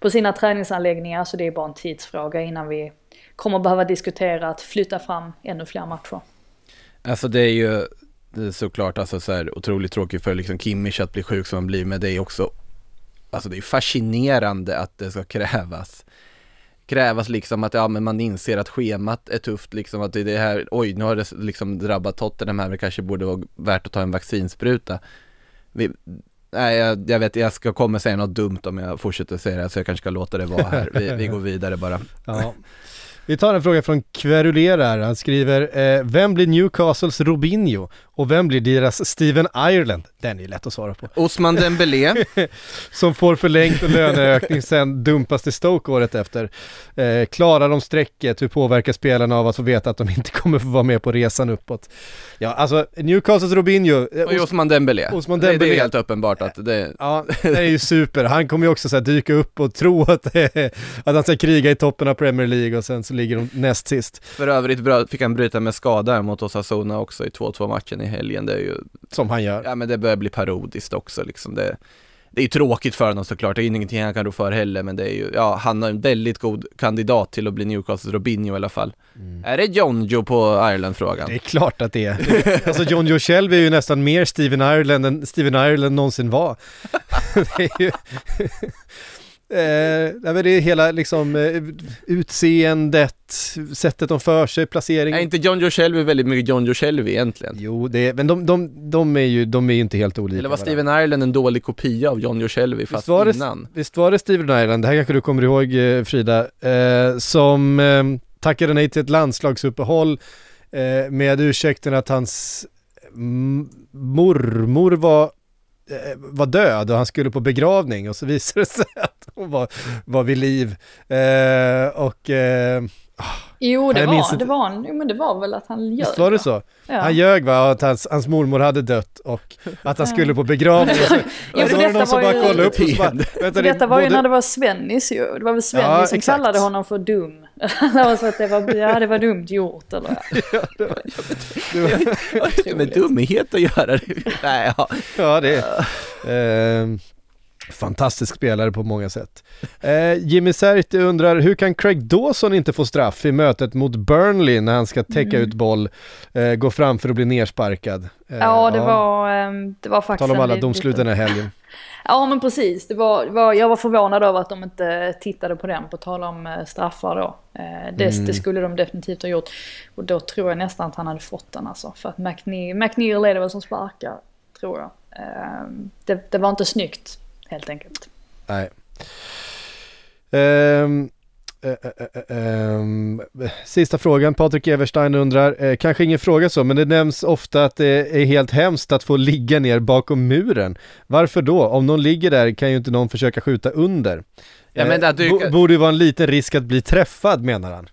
på sina träningsanläggningar så det är bara en tidsfråga innan vi kommer behöva diskutera att flytta fram ännu fler matcher. Alltså det är ju det är såklart alltså så här otroligt tråkigt för liksom Kimmich att bli sjuk som han blir men det är också Alltså det är fascinerande att det ska krävas Krävas liksom att ja men man inser att schemat är tufft liksom att det är det här Oj nu har det liksom drabbat Tottenham här men kanske borde vara värt att ta en vaccinspruta Vi, Nej jag, jag, vet, jag ska komma säga något dumt om jag fortsätter säga det så jag kanske ska låta det vara här Vi, vi går vidare bara ja. Vi tar en fråga från Kverulerar. Han skriver, eh, vem blir Newcastles Robinho och vem blir deras Steven Ireland? Den är lätt att svara på. Osman Dembélé. Som får förlängt löneökning sen dumpas till Stoke året efter. Eh, klarar de strecket? Hur påverkar spelarna av att få veta att de inte kommer få vara med på resan uppåt? Ja, alltså Newcastles Robinho. Eh, och Osman Dembélé. Osman Dembélé. Det, är helt uppenbart att det... Ja, det är ju super. Han kommer ju också så dyka upp och tro att, att han ska kriga i toppen av Premier League och sen så ligger de näst sist. För övrigt fick han bryta med skada mot Osasuna också i 2-2 matchen i helgen. Det är ju... Som han gör. Ja men det börjar bli parodiskt också liksom. Det, det är ju tråkigt för honom såklart, det är ingenting han kan ro för heller, men det är ju, ja, han har en väldigt god kandidat till att bli Newcastles Robinho i alla fall. Mm. Är det John Joe på Ireland-frågan? Det är klart att det är. alltså John Joe själv är ju nästan mer Steven Ireland än Steven Ireland någonsin var. det är ju... Eh, det är hela liksom eh, utseendet, sättet de för sig, placeringen. Är inte John Joe Shelby väldigt mycket John Joe Shelby egentligen? Jo, det är, men de, de, de är ju de är inte helt olika Eller var Steven Ireland en dålig kopia av John Joe Shelby fast visst var innan? Det, visst var det Steven Ireland, det här kanske du kommer ihåg eh, Frida, eh, som eh, tackade nej till ett landslagsuppehåll eh, med ursäkten att hans mormor var var död och han skulle på begravning och så visade det sig att hon var, var vid liv. Eh, och... Eh, jo, det var, det var, jo, men det var väl att han ljög. Visst var det så? Ja. Han ljög va, att hans, hans mormor hade dött och att han skulle på begravning. Och så, ja, för detta var bara kollade upp och så bara, vänta, detta var både... ju när det var Svennis ju. Det var väl Svennis ja, som exakt. kallade honom för dum. så att det var, ja, det var dumt gjort eller? ja, det var, det var, det var med dumhet att göra det. Nej, ja. ja, det är... Fantastisk spelare på många sätt. Eh, Jimmy Serti undrar, hur kan Craig Dawson inte få straff i mötet mot Burnley när han ska täcka mm. ut boll, eh, gå fram för att bli nersparkad? Eh, ja, det, ja. Var, ehm, det var faktiskt... Tala om alla domsluten i helgen. Ja men precis, det var, det var, jag var förvånad över att de inte tittade på den på tal om eh, straffar då. Eh, det, mm. det, skulle de definitivt ha gjort. Och då tror jag nästan att han hade fått den alltså. För att McNeil, McNeil är det väl som sparkar, tror jag. Ehm, det, det var inte snyggt helt enkelt. Nej. Um, eh, eh, eh, ehm, sista frågan, Patrik Everstein undrar, eh, kanske ingen fråga så, men det nämns ofta att det är helt hemskt att få ligga ner bakom muren. Varför då? Om någon ligger där kan ju inte någon försöka skjuta under. Ja, men Eh, att du- bo- borde ju vara en liten risk att bli träffad menar han.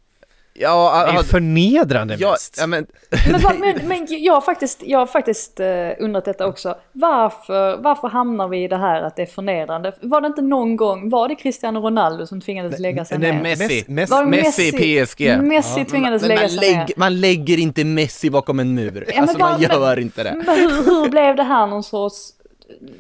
Ja, Det är ja, ju förnedrande ja, mest. ja men, Men, men, men jag har faktiskt, jag har faktiskt eh, undrat detta också. Varför, varför hamnar vi i det här att det är förnedrande? Var det inte någon gång, var det Cristiano Ronaldo som tvingades lägga sig nej, ner? Messi. Messi. Var Messi i PSG. Messi tvingades men lägga man, sig lägg, ner. man lägger inte Messi bakom en mur. men alltså man vad- gör inte det. Men hur, hur blev det här någon sorts,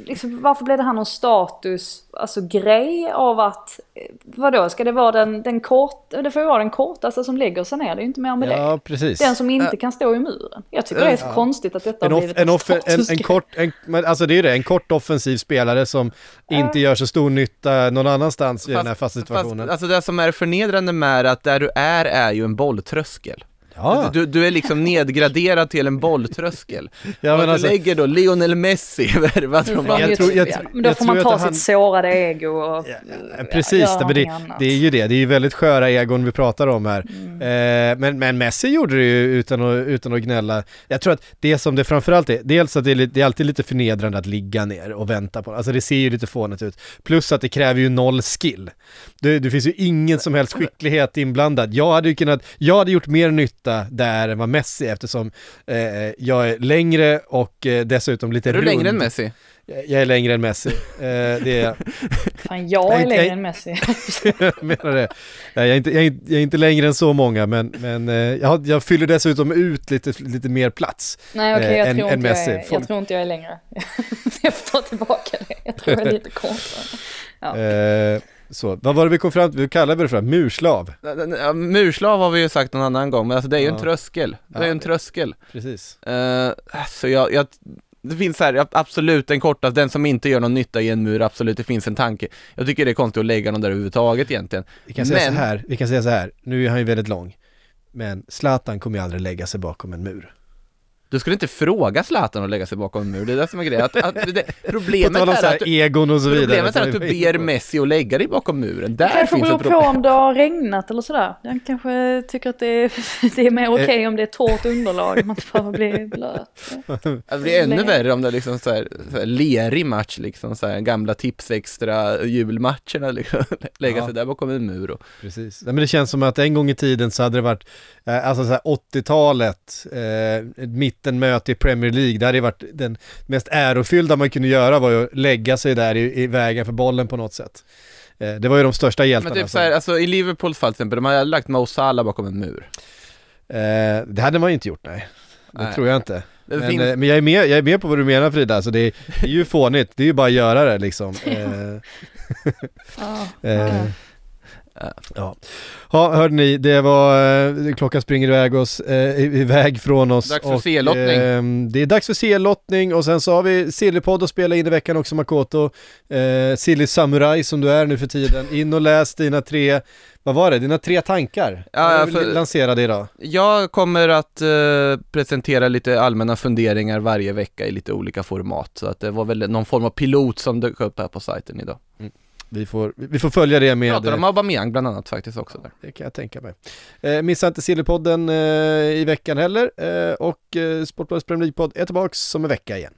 liksom, varför blev det här någon status, alltså grej av att, eh, vadå, ska det vara den, den kort, det får ju vara den kortaste som lägger sig ner, det är ju inte mer med det. Ja, precis. Den som inte kan stå i muren. Jag tycker det är så Ja. konstigt att detta En, har blivit en, off, en, en kort, en, men alltså det är det, en kort offensiv spelare som inte gör så stor nytta någon annanstans i den här fasta situationen. Fast, alltså det som är förnedrande med att där du är, är ju en bolltröskel. Ja, Du, du är liksom nedgraderad till en bolltröskel. ja, men du alltså, lägger då Lionel Messi värvad från de Jag tror- jag men då jag får man ta sitt han- sårade ego och Ja, precis, det, det, det är ju det, det är ju väldigt sköra egon vi pratar om här. Mm. Eh, men, men Messi gjorde det ju utan att, utan att gnälla. Jag tror att det som det framförallt är, dels att det är, det är alltid lite förnedrande att ligga ner och vänta på Alltså det ser ju lite fånigt ut. Plus att det kräver ju noll skill. Det, det finns ju ingen som helst skicklighet inblandad. Jag hade ju kunnat, jag hade gjort mer nytta där än vad Messi eftersom eh, jag är längre och eh, dessutom lite Är du rund. längre än Messi? Jag, är längre än Messi. Eh, det är jag. Fan, jag är längre än Messi. jag menar det. Nej, jag, är inte, jag, är inte, jag är inte längre än så många, men, men eh, jag, jag fyller dessutom ut lite, lite mer plats. Nej Eh, jag, än- tror än inte jag, Messi. är, jag tror inte jag är längre. jag får ta tillbaka det. Jag tror jag är lite kortare. Ja. Så, vad var det vi kom fram till? Vi kallade det för murslav. Ja, Murslav har vi ju sagt någon annan gång, men alltså det är ju en Ja. tröskel. Det är ju en tröskel. Precis. Uh, så jag, jag, det finns här, absolut den kortaste, den som inte gör någon nytta i en mur, absolut det finns en tanke. Jag tycker det är konstigt att lägga någon där överhuvudtaget egentligen. Vi kan säga Men- så här, vi kan säga så här, nu är han ju väldigt lång. Men Zlatan kommer ju aldrig lägga sig bakom en mur. Du skulle inte fråga Zlatan att lägga sig bakom en mur, det är det som är grejen. Att, att, det, problemet är att du, egon och så vidare. problemet är att du ber. Messi att lägga dig bakom muren. Där kanske finns beror på om det har regnat eller sådär. Jag kanske tycker att det är, det är mer okej Eh. om det är torrt underlag, man inte behöver bli blöt. Det blir ännu värre om det är liksom så här, så här lerig match liksom, så här, gamla Tipsextra julmatcherna liksom, lägga Ja. sig där bakom en mur och Precis. Nej, men det känns som att en gång i tiden så hade det varit, eh, alltså så här 80-talet, eh, mittenmöte i Premier League, det hade varit den mest ärofyllda man kunde göra var ju att lägga sig där i, i vägen för bollen på något sätt. Eh, det var ju de största hjältarna. Men typ så här, alltså i Liverpools fall till exempel, de har lagt Mo Salah bakom en mur. eh, det hade man ju inte gjort, nej. Det Nej. tror jag inte. Men, finns, eh, men jag, är med, jag är med på vad du menar Frida, alltså det, är, det är ju fånigt, det är ju bara att göra det liksom. Eh, Ja. Eh, Ja. ja. hörde ni, det var, eh, klockan springer iväg oss, eh, iväg från oss. Dags för C-lottning. ehm, det är dags för C-lottning och sen så har vi Sillypodd att spela in i veckan också Makoto. Eh, Silly Samurai som du är nu för tiden. In och läs dina tre, vad var det, dina tre tankar? Ja, för- lanserade idag. Jag kommer att eh, presentera lite allmänna funderingar varje vecka i lite olika format, så att det var väl någon form av pilot som dök upp här på sajten idag. Vi får, vi får följa det med... Pratar om Aubameyang bland annat faktiskt också där. Det kan jag tänka mig. Eh, missa inte Sillypodden eh, i veckan heller eh, och eh, Sportbladets Premier League-podd är tillbaks som en vecka igen.